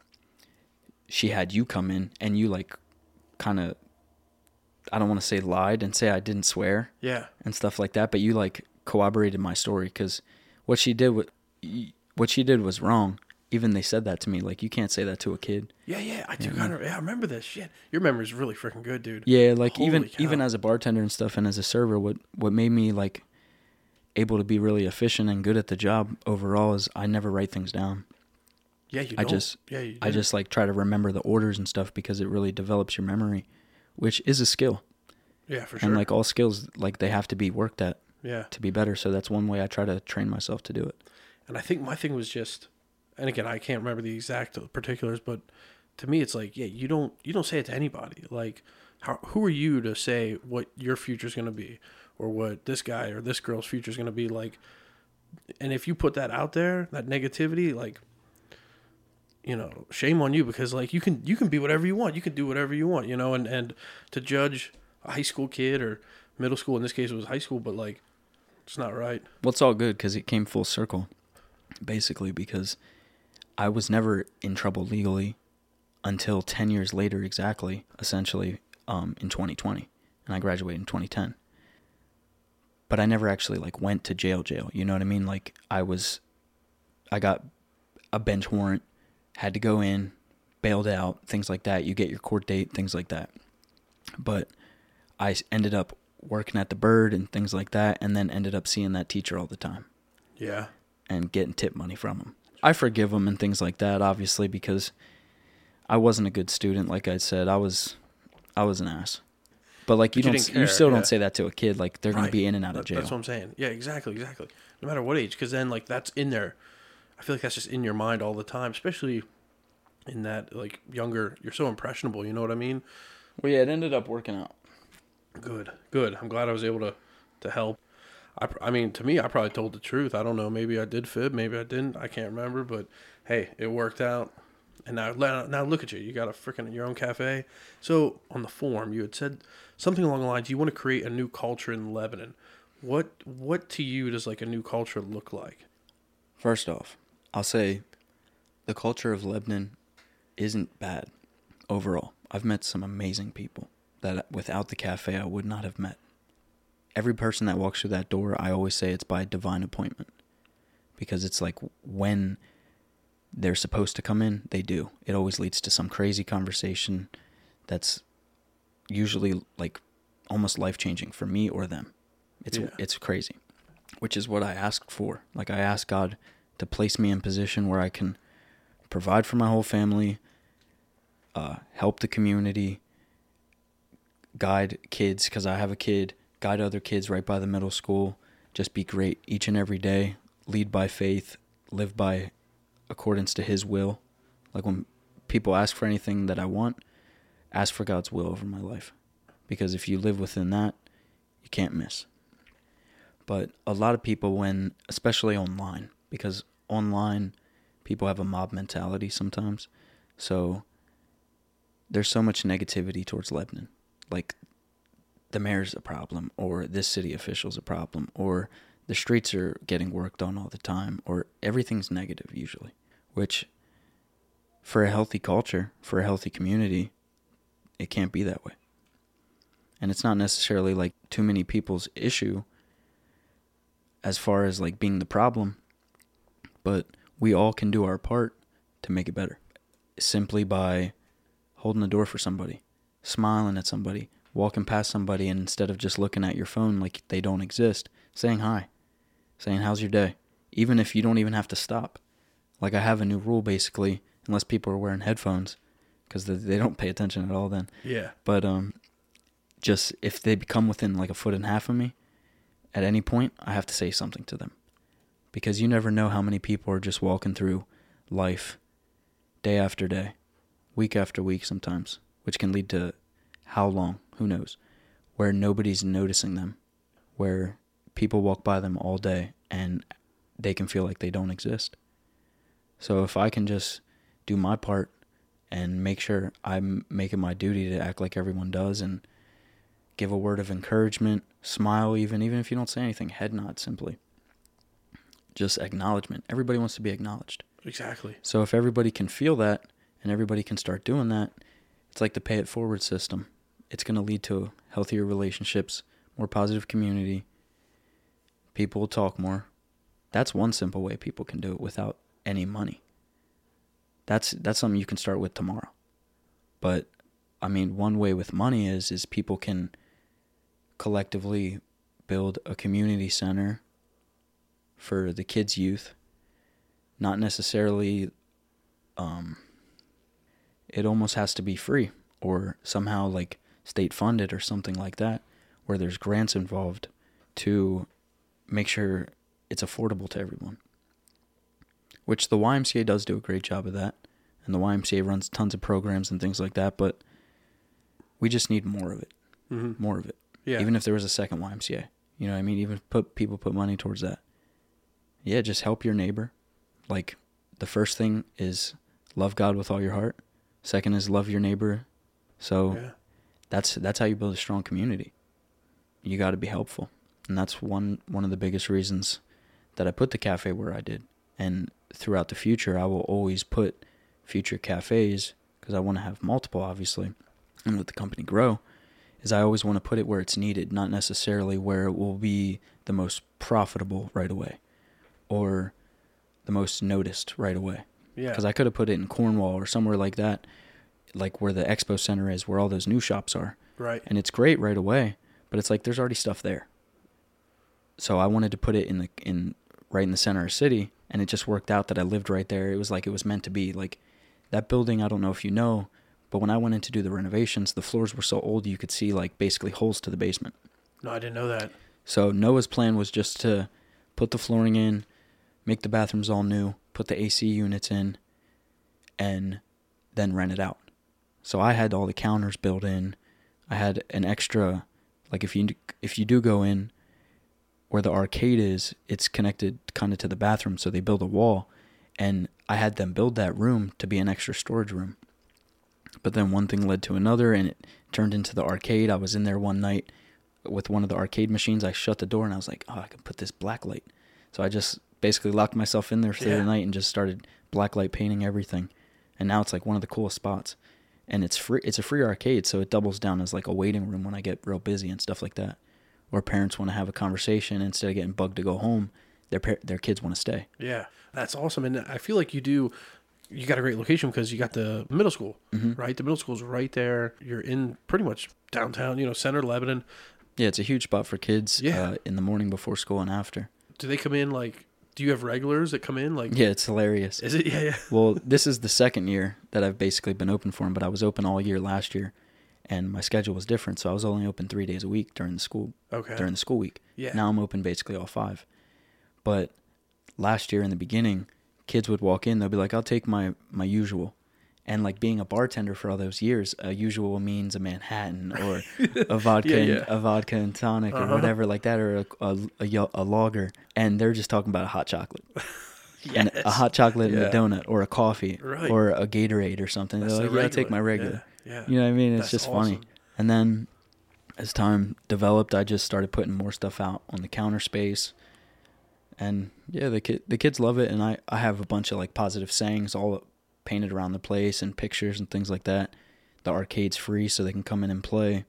she had you come in and you like kind of I don't want to say lied and say I didn't swear yeah, and stuff like that. But you like corroborated my story because what she did, what what she did was wrong. Even they said that to me, like you can't say that to a kid. yeah, yeah. I do kind of. Yeah, I remember this shit. Your memory's really freaking good, dude. Yeah, like even cow. even as a bartender and stuff, and as a server, what what made me like able to be really efficient and good at the job overall is I never write things down. Yeah, you. I Don't. just Yeah, you. I just like try to remember the orders and stuff because it really develops your memory, which is a skill. Yeah, for sure. And like all skills, like they have to be worked at yeah, to be better. So that's one way I try to train myself to do it. and I think my thing was just, and again, I can't remember the exact particulars, but to me, it's like, yeah, you don't you don't say it to anybody. Like, how who are you to say what your future is gonna be, or what this guy or this girl's future is gonna be like? And if you put that out there, that negativity, like, you know, shame on you because like you can you can be whatever you want. You can do whatever you want, you know, and and to judge a high school kid or middle school in this case it was high school, but like it's not right. Well, it's all good because it came full circle, basically, because I was never in trouble legally until 10 years later, exactly, essentially, um, in 2020. And I graduated in 2010. But I never actually, like, went to jail, jail. You know what I mean? Like, I was, I got a bench warrant, had to go in, bailed out, things like that. You get your court date, things like that. But I ended up working at the Bird and things like that, and then ended up seeing that teacher all the time Yeah. and getting tip money from him. I forgive him and things like that, obviously, because I wasn't a good student. Like I said, I was, I was an ass. But like you But don't, didn't you still yeah. don't say that to a kid. Like they're gonna be in and out of jail. That's what I'm saying. Yeah, exactly, exactly. No matter what age, because then like that's in there. I feel like that's just in your mind all the time, especially in that like younger. You're so impressionable. You know what I mean? Well, yeah, it ended up working out. Good, good. I'm glad I was able to to help. I, I mean, to me, I probably told the truth. I don't know. Maybe I did fib. Maybe I didn't. I can't remember. But hey, it worked out. And now, now now look at you. You got a freaking your own cafe. So on the form, you had said something along the lines. You want to create a new culture in Lebanon. What what to you does like a new culture look like? First off, I'll say the culture of Lebanon isn't bad overall. I've met some amazing people that without the cafe I would not have met. Every person that walks through that door, I always say it's by divine appointment. Because it's like when they're supposed to come in, they do. It always leads to some crazy conversation that's usually like almost life changing for me or them. It's Yeah. it's crazy. Which is what I asked for. Like I asked God to place me in position where I can provide for my whole family, uh, help the community, guide kids because I have a kid, guide other kids right by the middle school, just be great each and every day, lead by faith, live by accordance to His will. Like when people ask for anything that I want, ask for God's will over my life. Because if you live within that, you can't miss. But a lot of people, when, especially online, because online people have a mob mentality sometimes. So there's so much negativity towards Lebanon. Like the mayor's a problem, or this city official's a problem, or the streets are getting worked on all the time, or everything's negative usually. Which, for a healthy culture, for a healthy community, it can't be that way. And it's not necessarily like too many people's issue as far as like being the problem, but we all can do our part to make it better simply by holding the door for somebody, smiling at somebody, walking past somebody, and instead of just looking at your phone like they don't exist, saying hi, saying, How's your day? Even if you don't even have to stop. Like, I have a new rule basically, unless people are wearing headphones, because they don't pay attention at all then. Yeah. But um, just if they come within like a foot and a half of me, at any point, I have to say something to them, because you never know how many people are just walking through life, day after day, week after week, sometimes, which can lead to how long? Who knows? Where nobody's noticing them, where people walk by them all day and they can feel like they don't exist. So if I can just do my part and make sure I'm making my duty to act like everyone does and give a word of encouragement, smile even, even if you don't say anything, head nod simply. Just acknowledgement. Everybody wants to be acknowledged. Exactly. So if everybody can feel that and everybody can start doing that, it's like the pay it forward system. It's going to lead to healthier relationships, more positive community. People will talk more. That's one simple way people can do it without any money. That's that's something you can start with tomorrow. But I mean, one way with money is is people can collectively build a community center for the kids' youth. Not necessarily um it almost has to be free or somehow like state funded or something like that where there's grants involved to make sure it's affordable to everyone. Which the YMCA does do a great job of that and the YMCA runs tons of programs and things like that but we just need more of it. Mm-hmm. more of it. Yeah. even if there was a second YMCA you know what I mean? Even put people put money towards that yeah just help your neighbor like the first thing is love God with all your heart. Second is love your neighbor. So Yeah. that's that's how you build a strong community. You got to be helpful, and that's one one of the biggest reasons that I put the cafe where I did. And throughout the future, I will always put future cafes because I want to have multiple, obviously, and let the company grow. Is I always want to put it where it's needed, not necessarily where it will be the most profitable right away, or the most noticed right away Yeah. because I could have put it in Cornwall or somewhere like that, like where the expo center is, where all those new shops are, right. and it's great right away. But it's like there's already stuff there. So I wanted to put it in the in right in the center of the city, and it just worked out that I lived right there. It was like it was meant to be. Like that building, I don't know if you know, but when I went in to do the renovations, the floors were so old you could see like basically holes to the basement. No, I didn't know that. So Noah's plan was just to put the flooring in, make the bathrooms all new, put the AC units in, and then rent it out. So I had all the counters built in. I had an extra, like if you if you do go in, where the arcade is, it's connected kind of to the bathroom. So they build a wall, and I had them build that room to be an extra storage room. But then one thing led to another, and it turned into the arcade. I was in there one night with one of the arcade machines. I shut the door and I was like, oh, I can put this black light. So I just basically locked myself in there through Yeah. the night and just started black light painting everything. And now it's like one of the coolest spots. And it's free. It's a free arcade, so it doubles down as like a waiting room when I get real busy and stuff like that. Or parents want to have a conversation instead of getting bugged to go home, their par- their kids want to stay. Yeah, that's awesome, and I feel like you do. You got a great location because you got the middle school, Mhm. right? The middle school's right there. You're in pretty much downtown, you know, center Lebanon. Yeah, it's a huge spot for kids. Yeah. Uh, in the morning before school and after. Do they come in like? Do you have regulars that come in? Like, Yeah, it's hilarious. is it? Yeah, yeah. well, this is the second year that I've basically been open for him, but I was open all year last year, and my schedule was different, so I was only open three days a week during the school Okay. during the school week. yeah. Now I'm open basically all five. But last year in the beginning, kids would walk in, they'll be like, "I'll take my my usual," and like being a bartender for all those years, a usual means a Manhattan or a vodka, Yeah, and, a vodka and tonic Uh-huh. or whatever like that, or a a, a, a lager, and they're just talking about a hot chocolate and a hot chocolate and a donut or a coffee Right. or a Gatorade or something. That's They're like, yeah, I'll take my regular. Yeah. yeah. You know what I mean? It's That's just funny. And then as time developed, I just started putting more stuff out on the counter space. And yeah, the kid the kids love it and I, I have a bunch of like positive sayings all painted around the place and pictures and things like that. The arcade's free so they can come in and play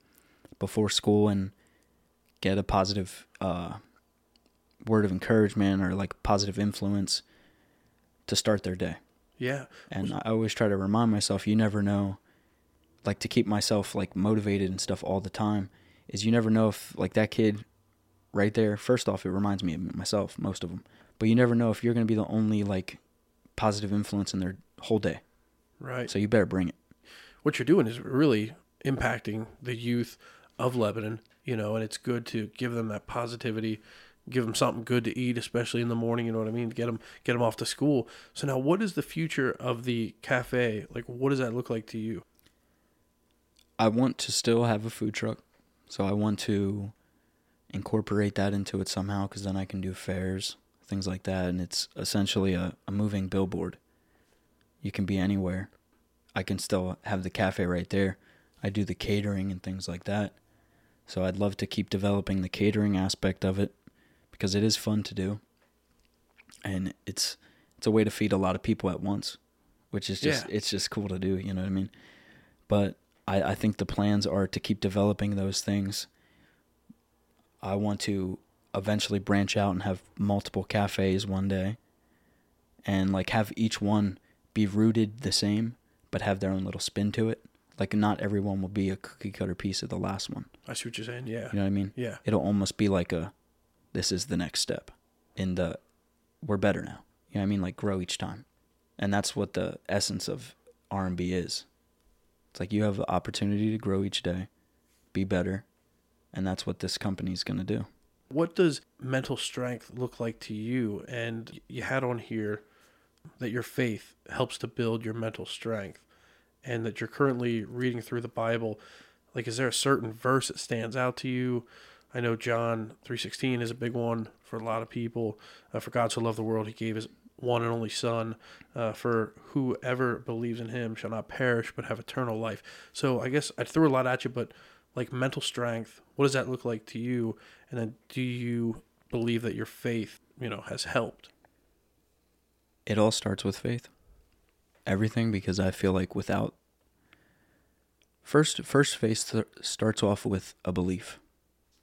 before school and get a positive uh, word of encouragement or like positive influence to start their day. Yeah. And I always try to remind myself, you never know, like to keep myself like motivated and stuff all the time, is you never know if like that kid right there, first off, it reminds me of myself, most of them, but you never know if you're going to be the only like positive influence in their whole day. Right. So you better bring it. what you're doing is really impacting the youth of Lebanon, you know, and it's good to give them that positivity, give them something good to eat, especially in the morning. You know what I mean? Get them, get them off to school. So now, what is the future of the cafe? Like, what does that look like to you? I want to still have a food truck. So I want to incorporate that into it somehow because then I can do fairs, things like that. And it's essentially a, a moving billboard. You can be anywhere. I can still have the cafe right there. I do the catering and things like that. So I'd love to keep developing the catering aspect of it because it is fun to do. And it's it's a way to feed a lot of people at once, which is just Yeah. it's just cool to do, you know what I mean? But I, I think the plans are to keep developing those things. I want to eventually branch out and have multiple cafes one day and like have each one be rooted the same but have their own little spin to it. Like not everyone will be a cookie cutter piece of the last one. I see what you're saying. Yeah. You know what I mean? Yeah. It'll almost be like a this is the next step in the we're better now. You know what I mean? Like grow each time. And that's what the essence of R&B is. It's like you have the opportunity to grow each day, be better, and that's what this company's going to do. What does mental strength look like to you? And you had on here that your faith helps to build your mental strength and that you're currently reading through the Bible. Like, is there a certain verse that stands out to you? I know John 3.16 is a big one for a lot of people. Uh, for God so loved the world, he gave his one and only Son, uh, for whoever believes in him shall not perish but have eternal life. So I guess I threw a lot at you, but like mental strength, what does that look like to you? And then do you believe that your faith, you know, has helped? It all starts with faith. Everything because I feel like without first first faith th- starts off with a belief.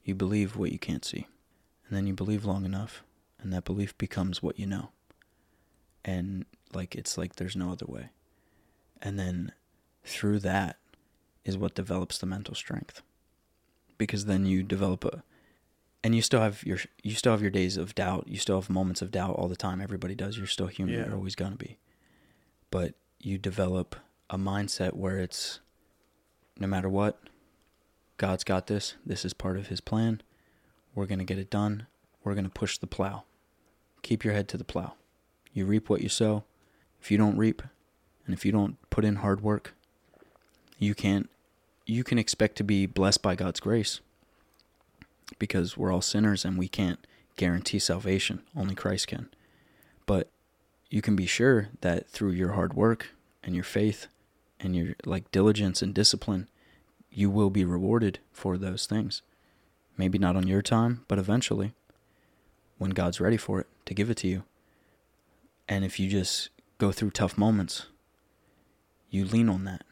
You believe what you can't see. And then you believe long enough and that belief becomes what you know. And like it's like there's no other way. And then through that is what develops the mental strength. Because then you develop a and you still have your you still have your days of doubt. You still have moments of doubt all the time. Everybody does. You're still human. Yeah. You're always gonna be. But you develop a mindset where it's no matter what, God's got this. This is part of His plan. We're gonna get it done. We're gonna push the plow. Keep your head to the plow. You reap what you sow. If you don't reap, and if you don't put in hard work, you can't. You can expect to be blessed by God's grace because we're all sinners and we can't guarantee salvation. Only Christ can. But you can be sure that through your hard work and your faith and your like diligence and discipline, you will be rewarded for those things. Maybe not on your time, but eventually when God's ready for it to give it to you. And if you just go through tough moments, you lean on that.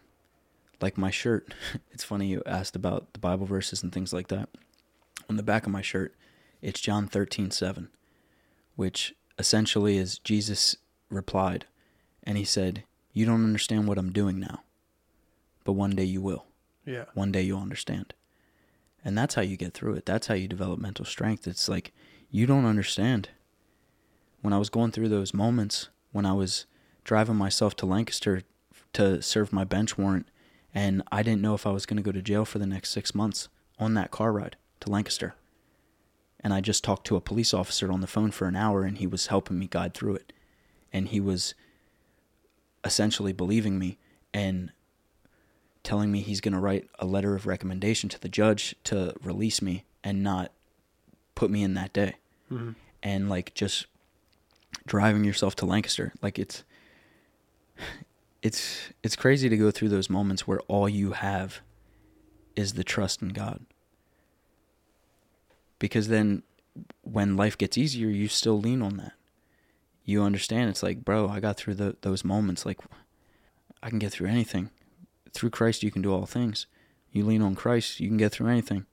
Like my shirt. It's funny you asked about the Bible verses and things like that on the back of my shirt, it's John 13, 7, which essentially is Jesus replied, and he said, You don't understand what I'm doing now, but one day you will. Yeah. One day you'll understand. And that's how you get through it. That's how you develop mental strength. It's like, you don't understand. When I was going through those moments, when I was driving myself to Lancaster to serve my bench warrant, and I didn't know if I was going to go to jail for the next six months on that car ride to Lancaster. And I just talked to a police officer on the phone for an hour and he was helping me guide through it. And he was essentially believing me and telling me he's going to write a letter of recommendation to the judge to release me and not put me in that day. Mhm. And like just driving yourself to Lancaster, like it's it's it's crazy to go through those moments where all you have is the trust in God because then when life gets easier you still lean on that. You understand it's like bro i got through the, those moments like i can get through anything. Through christ you can do all things. You lean on christ you can get through anything.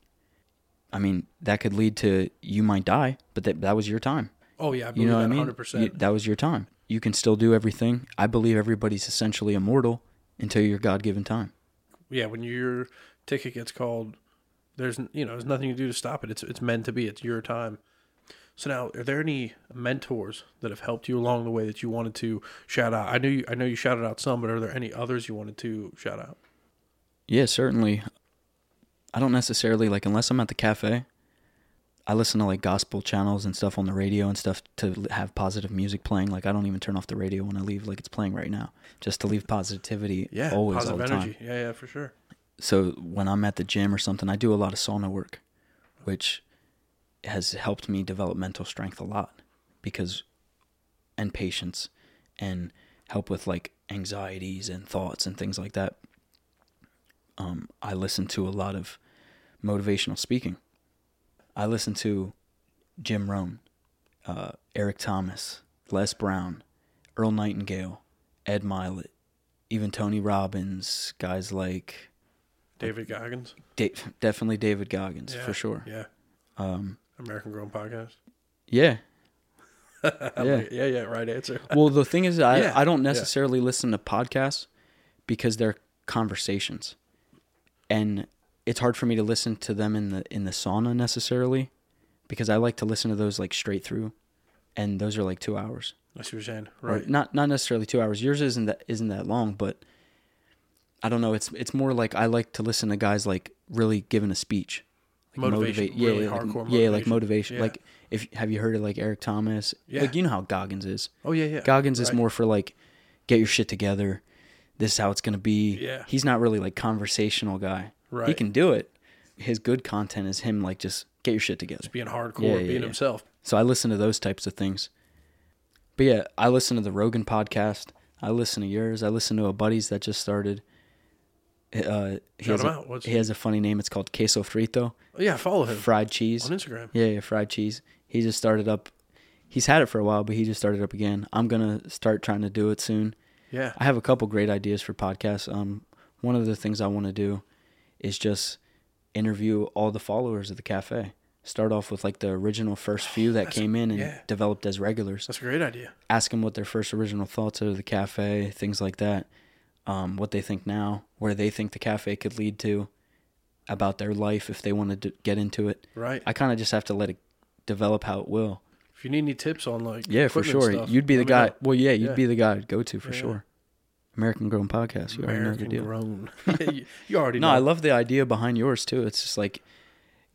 I mean that could lead to you might die but that, that was your time. Oh yeah, I you know what i mean? 100%. You- that was your time. You can still do everything. I believe everybody's essentially immortal until your god-given time. Yeah, when your ticket gets called, there's you know there's nothing you do to stop it. It's it's meant to be. It's your time. So now, are there any mentors that have helped you along the way that you wanted to shout out? I know you I know you shouted out some, but are there any others you wanted to shout out? Yeah, certainly. I don't necessarily like unless I'm at the cafe. I listen to like gospel channels and stuff on the radio and stuff to have positive music playing. Like I don't even turn off the radio when I leave, like it's playing right now, just to leave positivity Yeah, always all positive the time. energy. Yeah, yeah, for sure. So when I'm at the gym or something, I do a lot of sauna work, which has helped me develop mental strength a lot because and patience and help with like anxieties and thoughts and things like that. Um, I listen to a lot of motivational speaking. I listen to Jim Rohn, uh, Eric Thomas, Les Brown, Earl Nightingale, Ed Mylett, even Tony Robbins, guys like David Goggins. Da- definitely David Goggins Yeah, for sure. Yeah, Um, American Grown Podcast. yeah. Yeah. yeah, yeah. Right answer. Well, the thing is, I Yeah, I don't yeah. necessarily listen to podcasts because they're conversations, and it's hard for me to listen to them in the in the sauna necessarily, because I like to listen to those like straight through, and those are like two hours. I see what you're saying. Or Right. not not necessarily two hours. Yours isn't that isn't that long, but I don't know. It's it's more like I like to listen to guys like really giving a speech. Like Motivation, yeah, really like, hardcore yeah, like motivation. motivation. Yeah. Like if have you heard of like Eric Thomas? Yeah. Like you know how Goggins is. Oh yeah, yeah. Goggins is more for like get your shit together. This is how it's gonna be. Yeah. He's not really like conversational guy. Right. He can do it. His good content is him like just get your shit together. being hardcore, Yeah, yeah, being himself. So I listen to those types of things. But yeah, I listen to the Rogan podcast. I listen to yours. I listen to a buddies that just started. Uh, he Shout has him a, out. What's he has a funny name. It's called queso frito, Oh, yeah, follow him fried cheese. on Instagram. Yeah, yeah, fried cheese. He just started up. He's had it for a while, but he just started up again. I'm gonna start trying to do it soon. Yeah. I have a couple great ideas for podcasts. Um, one of the things I want to do is just interview all the followers of the cafe. Start off with like the original first few that came in and yeah. developed as regulars. That's a great idea. Ask them what their first original thoughts are of the cafe, things like that. Um, what they think now, where they think the cafe could lead to, about their life if they wanted to get into it. Right. I kind of just have to let it develop how it will. if you need any tips on like Yeah, for sure. stuff, You'd be the guy. know. Well, yeah, you'd Yeah. be the guy to go to for Yeah. sure. American Grown Podcast. You already know the American deal. grown. You, you already No, know. I love the idea behind yours too. It's just like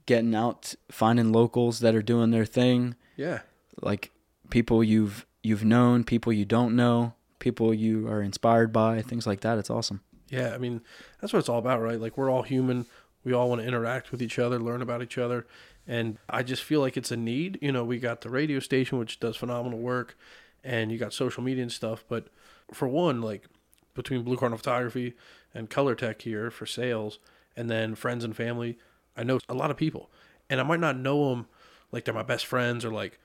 getting out, finding locals that are doing their thing, Yeah. like people you've you've known, people you don't know, people you are inspired by, things like that. It's awesome. Yeah, I mean, that's what it's all about, right? Like we're all human. We all want to interact with each other, learn about each other, and I just feel like it's a need. You know, we got the radio station which does phenomenal work, and you got social media and stuff, but for one, like between Blue Cardinal Photography and Colortech here for sales, and then friends and family, I know a lot of people, and I might not know them like they're my best friends or like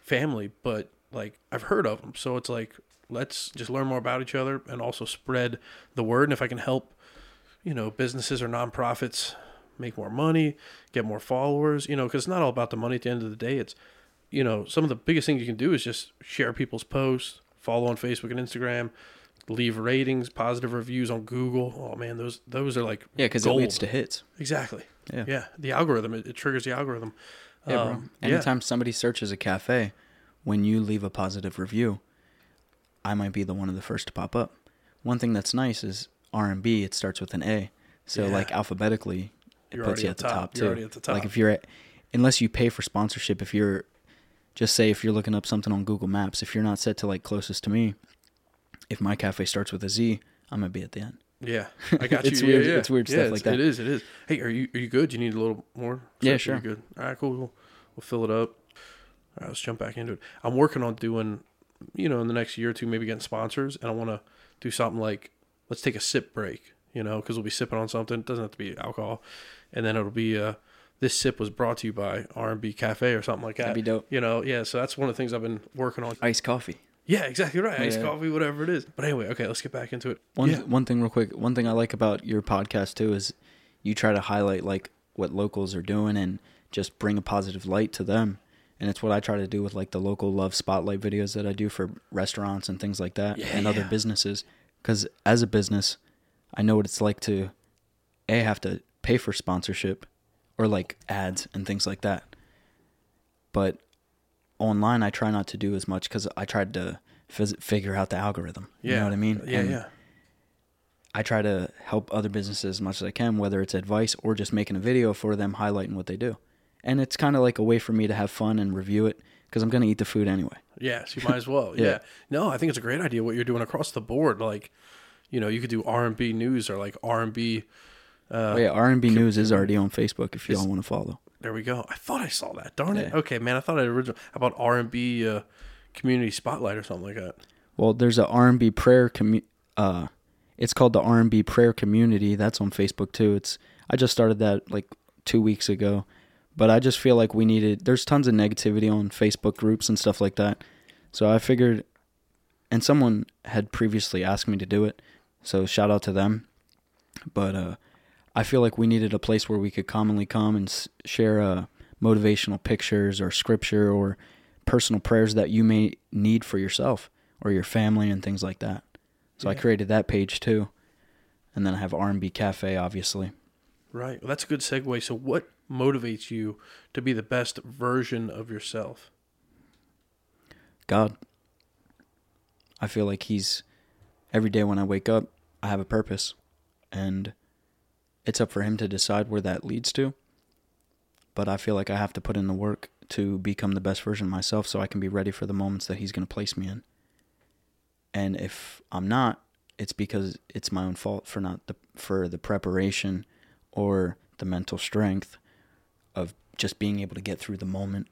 family, but like I've heard of them. So it's like let's just learn more about each other and also spread the word. And if I can help, you know, businesses or nonprofits make more money, get more followers, you know, because it's not all about the money at the end of the day. It's, you know, some of the biggest things you can do is just share people's posts, follow on Facebook and Instagram, leave ratings, positive reviews on Google. Oh man, those those are like Yeah, because it leads to hits. exactly. Yeah. Yeah, the algorithm it, it triggers the algorithm. Yeah, bro. Um, Anytime somebody searches a cafe, when you leave a positive review, I might be the one of the first to pop up. One thing that's nice is R and B. It starts with an A, so Yeah. like alphabetically, it You're puts you at at the top. top, too. the top. Like if you're at, unless you pay for sponsorship, if you're, just say if you're looking up something on Google Maps, if you're not set to like closest to me, if my cafe starts with a Z, I'm gonna be at the end. Yeah, I got you. It's Yeah, weird- yeah. it's weird Yeah, stuff it's- like that. It is. It is. Hey, are you are you good? You need a little more? Yeah, You're sure. Good. All right, cool. We'll, we'll fill it up. All right, let's jump back into it. I'm working on doing, you know, in the next year or two, maybe getting sponsors, and I want to do something like let's take a sip break. You know, because we'll be sipping on something. It doesn't have to be alcohol, and then it'll be uh, this sip was brought to you by R&B Cafe or something like that. That'd be dope. You know, yeah. So that's one of the things I've been working on. Iced coffee. Yeah, exactly right. Iced Yeah. coffee, whatever it is. But anyway, okay, let's get back into it. One yeah. one thing real quick. One thing I like about your podcast too is you try to highlight like what locals are doing and just bring a positive light to them. And it's what I try to do with like the local love spotlight videos that I do for restaurants and things like that Yeah, and other businesses. Because as a business, I know what it's like to a have to pay for sponsorship or like ads and things like that. But online, I try not to do as much because I tried to phys- figure out the algorithm. You Yeah. know what I mean? Yeah, And yeah. I try to help other businesses as much as I can, whether it's advice or just making a video for them highlighting what they do. And it's kind of like a way for me to have fun and review it because I'm going to eat the food anyway. Yes, you might as well. yeah. Yeah. No, I think it's a great idea what you're doing across the board. Like, you know, you could do R and B news or like R and B. Uh, oh, yeah, R&B News is already on Facebook if y'all want to follow. There we go. I thought I saw that. Darn it. Yeah. Okay, man. I thought I original How about R and B uh, community spotlight or something like that. Well, there's a R&B prayer commu- uh it's called the R&B prayer community. That's on Facebook too. It's I just started that like 2 weeks ago. But I just feel like we needed there's tons of negativity on Facebook groups and stuff like that. So I figured and someone had previously asked me to do it. So shout out to them. But uh I feel like we needed a place where we could commonly come and s- share uh motivational pictures or scripture or personal prayers that you may need for yourself or your family and things like that. So I created that page too. And then I have R&B Cafe obviously. Right. Well, that's a good segue. So, what motivates you to be the best version of yourself? God. I feel like he's every day when I wake up, I have a purpose and it's up for him to decide where that leads to. But I feel like I have to put in the work to become the best version of myself so I can be ready for the moments that he's going to place me in. And if I'm not, it's because it's my own fault for not the for the preparation or the mental strength of just being able to get through the moment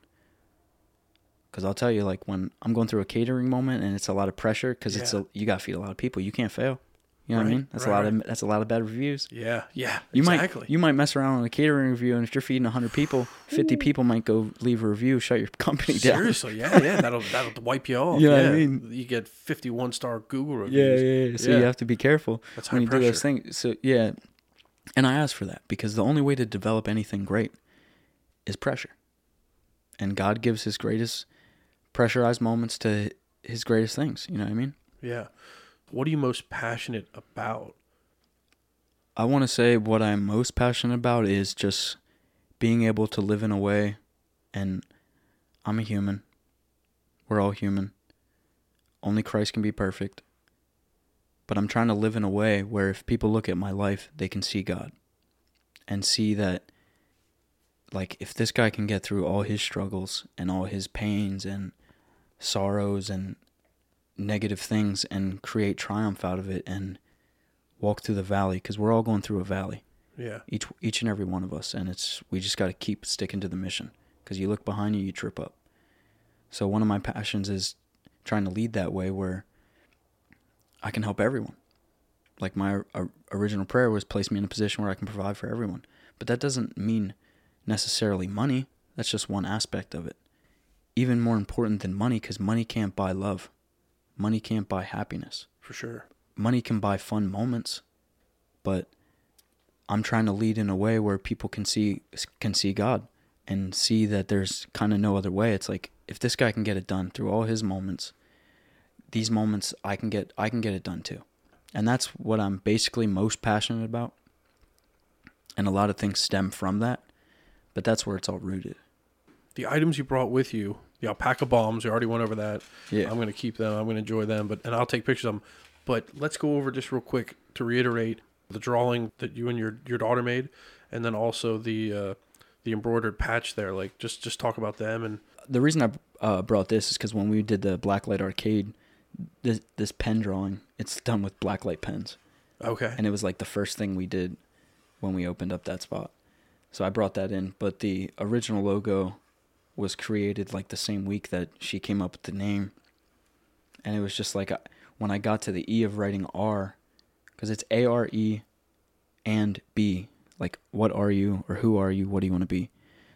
Because I'll tell you, like when I'm going through a catering moment and it's a lot of pressure, because it's a you got to feed a lot of people. You can't fail. You know what I mean? That's right, a lot right. of that's a lot of bad reviews. Yeah, yeah, You exactly. might you might mess around on a catering review, and if you're feeding 100 people, 50 people might go leave a review, shut your company down. Seriously, yeah, yeah, that'll that'll wipe you off. You know yeah, what I mean? you get fifty-one star Google Yeah, reviews. yeah, yeah. So Yeah. you have to be careful That's when you do those things. So yeah, and I ask for that because the only way to develop anything great is pressure, and God gives His greatest pressurized moments to His greatest things. You know what I mean? Yeah. What are you most passionate about? I want to say what I'm most passionate about is just being able to live in a way, and I'm a human. We're all human. Only Christ can be perfect. But I'm trying to live in a way where if people look at my life, they can see God and see that, like, if this guy can get through all his struggles and all his pains and sorrows and negative things and create triumph out of it and walk through the valley because we're all going through a valley. Yeah, each each and every one of us and it's we just got to keep sticking to the mission because you look behind you you trip up. So one of my passions is trying to lead that way where i can help everyone. Like my uh, original prayer was place me in a position where i can provide for everyone but that doesn't mean necessarily money that's just one aspect of it even more important than money because money can't buy love money can't buy happiness for sure. money can buy fun moments, but I'm trying to lead in a way where people can see can see God and see that there's kind of no other way. It's like if this guy can get it done through all his moments, these moments I can get I can get it done too. And that's what I'm basically most passionate about. And a lot of things stem from that, but that's where it's all rooted. The items you brought with you, the alpaca bombs, we already went over that. Yeah. I'm going to keep them. I'm going to enjoy them, but and I'll take pictures of them. But let's go over just real quick to reiterate the drawing that you and your your daughter made, and then also the uh, the embroidered patch there. Like just just talk about them and the reason I uh, brought this is because when we did the Blacklight Arcade, this this pen drawing, it's done with blacklight pens. okay. and it was like the first thing we did when we opened up that spot. So I brought that in, but the original logo was created like the same week that she came up with the name. And it was just like when I got to the E of writing R, because it's A R E and B, like what are you or who are you? What do you want to be?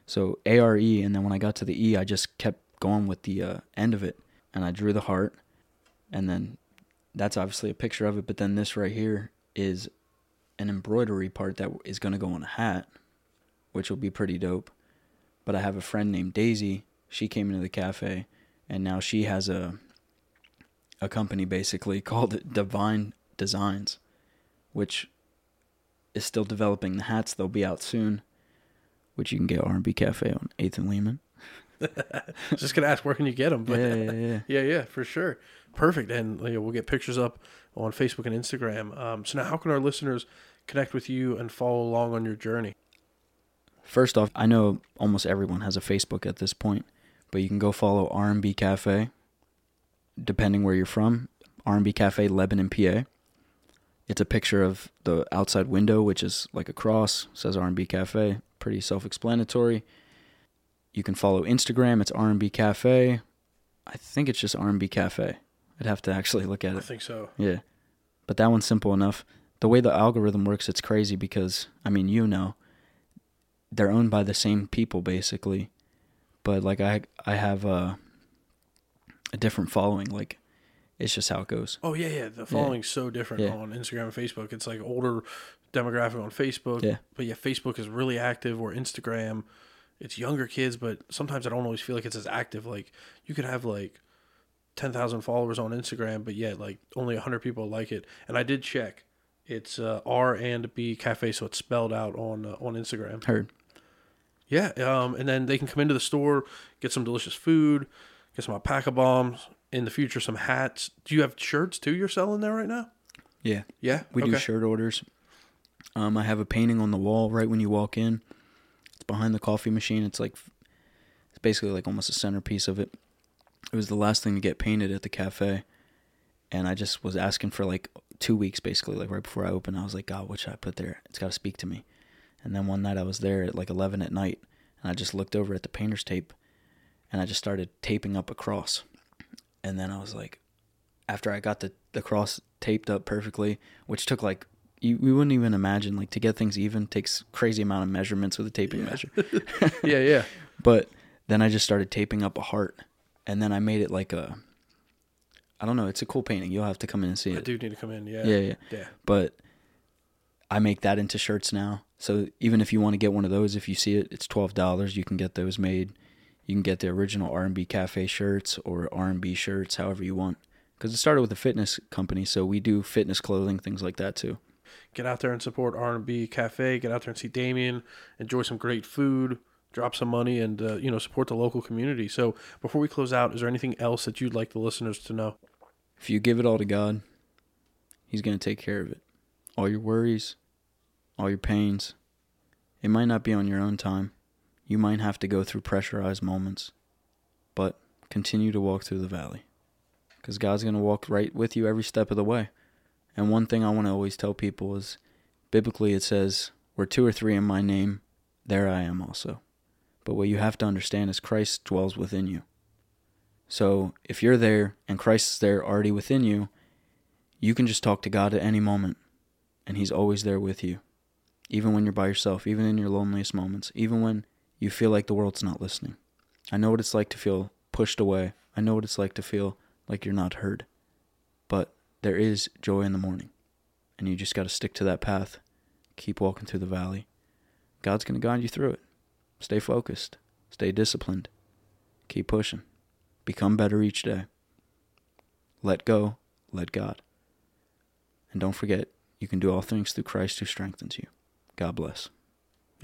So A R E, and then when I got to the E, I just kept going with the uh, end of it, and I drew the heart, and then that's obviously a picture of it. But then this right here is an embroidery part that is going to go on a hat, which will be pretty dope. But I have a friend named Daisy. She came into the cafe, and now she has a a company basically called Divine Designs, which is still developing the hats. They'll be out soon, which you can get R&B Cafe on Eighth and Lehman. just gonna ask where can you get them? But yeah, yeah, yeah. yeah, yeah, for sure. Perfect. And you know, we'll get pictures up on Facebook and Instagram. Um, so now, how can our listeners connect with you and follow along on your journey? First off, I know almost everyone has a Facebook at this point, but you can go follow R&B Cafe, depending where you're from. R&B Cafe, Lebanon, PA. It's a picture of the outside window, which is like a cross, says R&B Cafe. Pretty self-explanatory. You can follow Instagram. It's R&B Cafe. I think it's just R&B Cafe. I'd have to actually look at it. I think so. Yeah. But that one's simple enough. The way the algorithm works, it's crazy because, I mean, you know, they're owned by the same people basically. But like I I have a, a different following. Like it's just how it goes. Oh yeah, yeah. The following's so different Yeah. on Instagram and Facebook. It's like older demographic on Facebook. Yeah. But yeah, Facebook is really active or Instagram. It's younger kids, but sometimes I don't always feel like it's as active. Like you could have like ten thousand followers on Instagram, but yet like only hundred people like it. And I did check. It's uh, R and B Cafe, so it's spelled out on uh, on Instagram. Heard. Yeah, um, and then they can come into the store, get some delicious food, get some alpaca bombs. In the future, some hats. Do you have shirts too? You're selling there right now? Yeah. Yeah, We do shirt orders. Um, I have a painting on the wall right when you walk in. It's behind the coffee machine. It's like, it's basically like almost a centerpiece of it. It was the last thing to get painted at the cafe, and I just was asking for like two weeks, basically, like right before I opened. I was like, God, what should I put there? It's got to speak to me. And then one night I was there at like 11 at night, and I just looked over at the painter's tape, and I just started taping up a cross. And then I was like, after I got the, the cross taped up perfectly, which took like, you, we wouldn't even imagine, like to get things even takes crazy amount of measurements with a taping measure. Yeah, yeah. But then I just started taping up a heart, and then I made it like a. I don't know. It's a cool painting. You'll have to come in and see I it. I do need to come in. Yeah. Yeah, yeah. Yeah. But I make that into shirts now. So even if you want to get one of those, if you see it, it's twelve dollars. You can get those made. You can get the original Are and Be Cafe shirts or Are and Be shirts, however you want. Because it started with a fitness company, so we do fitness clothing, things like that too. Get out there and support Are & Be Cafe. Get out there and see Damian. Enjoy some great food. Drop some money and uh, you know support the local community. So before we close out, is there anything else that you'd like the listeners to know? If you give it all to God, He's going to take care of it. All your worries, all your pains. It might not be on your own time. You might have to go through pressurized moments, but continue to walk through the valley. Because God's going to walk right with you every step of the way. And one thing I want to always tell people is biblically it says, Where two or three in my name, there I am also. But what you have to understand is Christ dwells within you. So if you're there and Christ is there already within you, you can just talk to God at any moment, and He's always there with you. Even when you're by yourself, even in your loneliest moments, even when you feel like the world's not listening. I know what it's like to feel pushed away. I know what it's like to feel like you're not heard. But there is joy in the morning, and you just got to stick to that path. Keep walking through the valley. God's going to guide you through it. Stay focused. Stay disciplined. Keep pushing. Become better each day. Let go. Let God. And don't forget, you can do all things through Christ who strengthens you. God bless.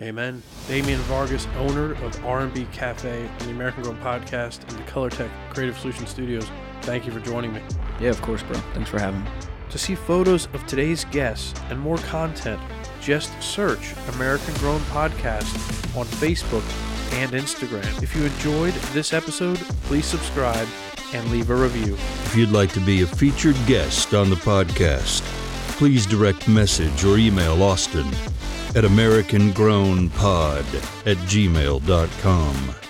Amen. Damian Vargas, owner of Are & Be Cafe and the American Grown Podcast and the Colortech Creative Solution Studios. Thank you for joining me. Yeah, of course, bro. Thanks for having me. To see photos of today's guests and more content, just search American Grown Podcast on Facebook and Instagram. If you enjoyed this episode, please subscribe and leave a review. If you'd like to be a featured guest on the podcast, please direct message or email Austin at AmericanGrownPod at gmail.com.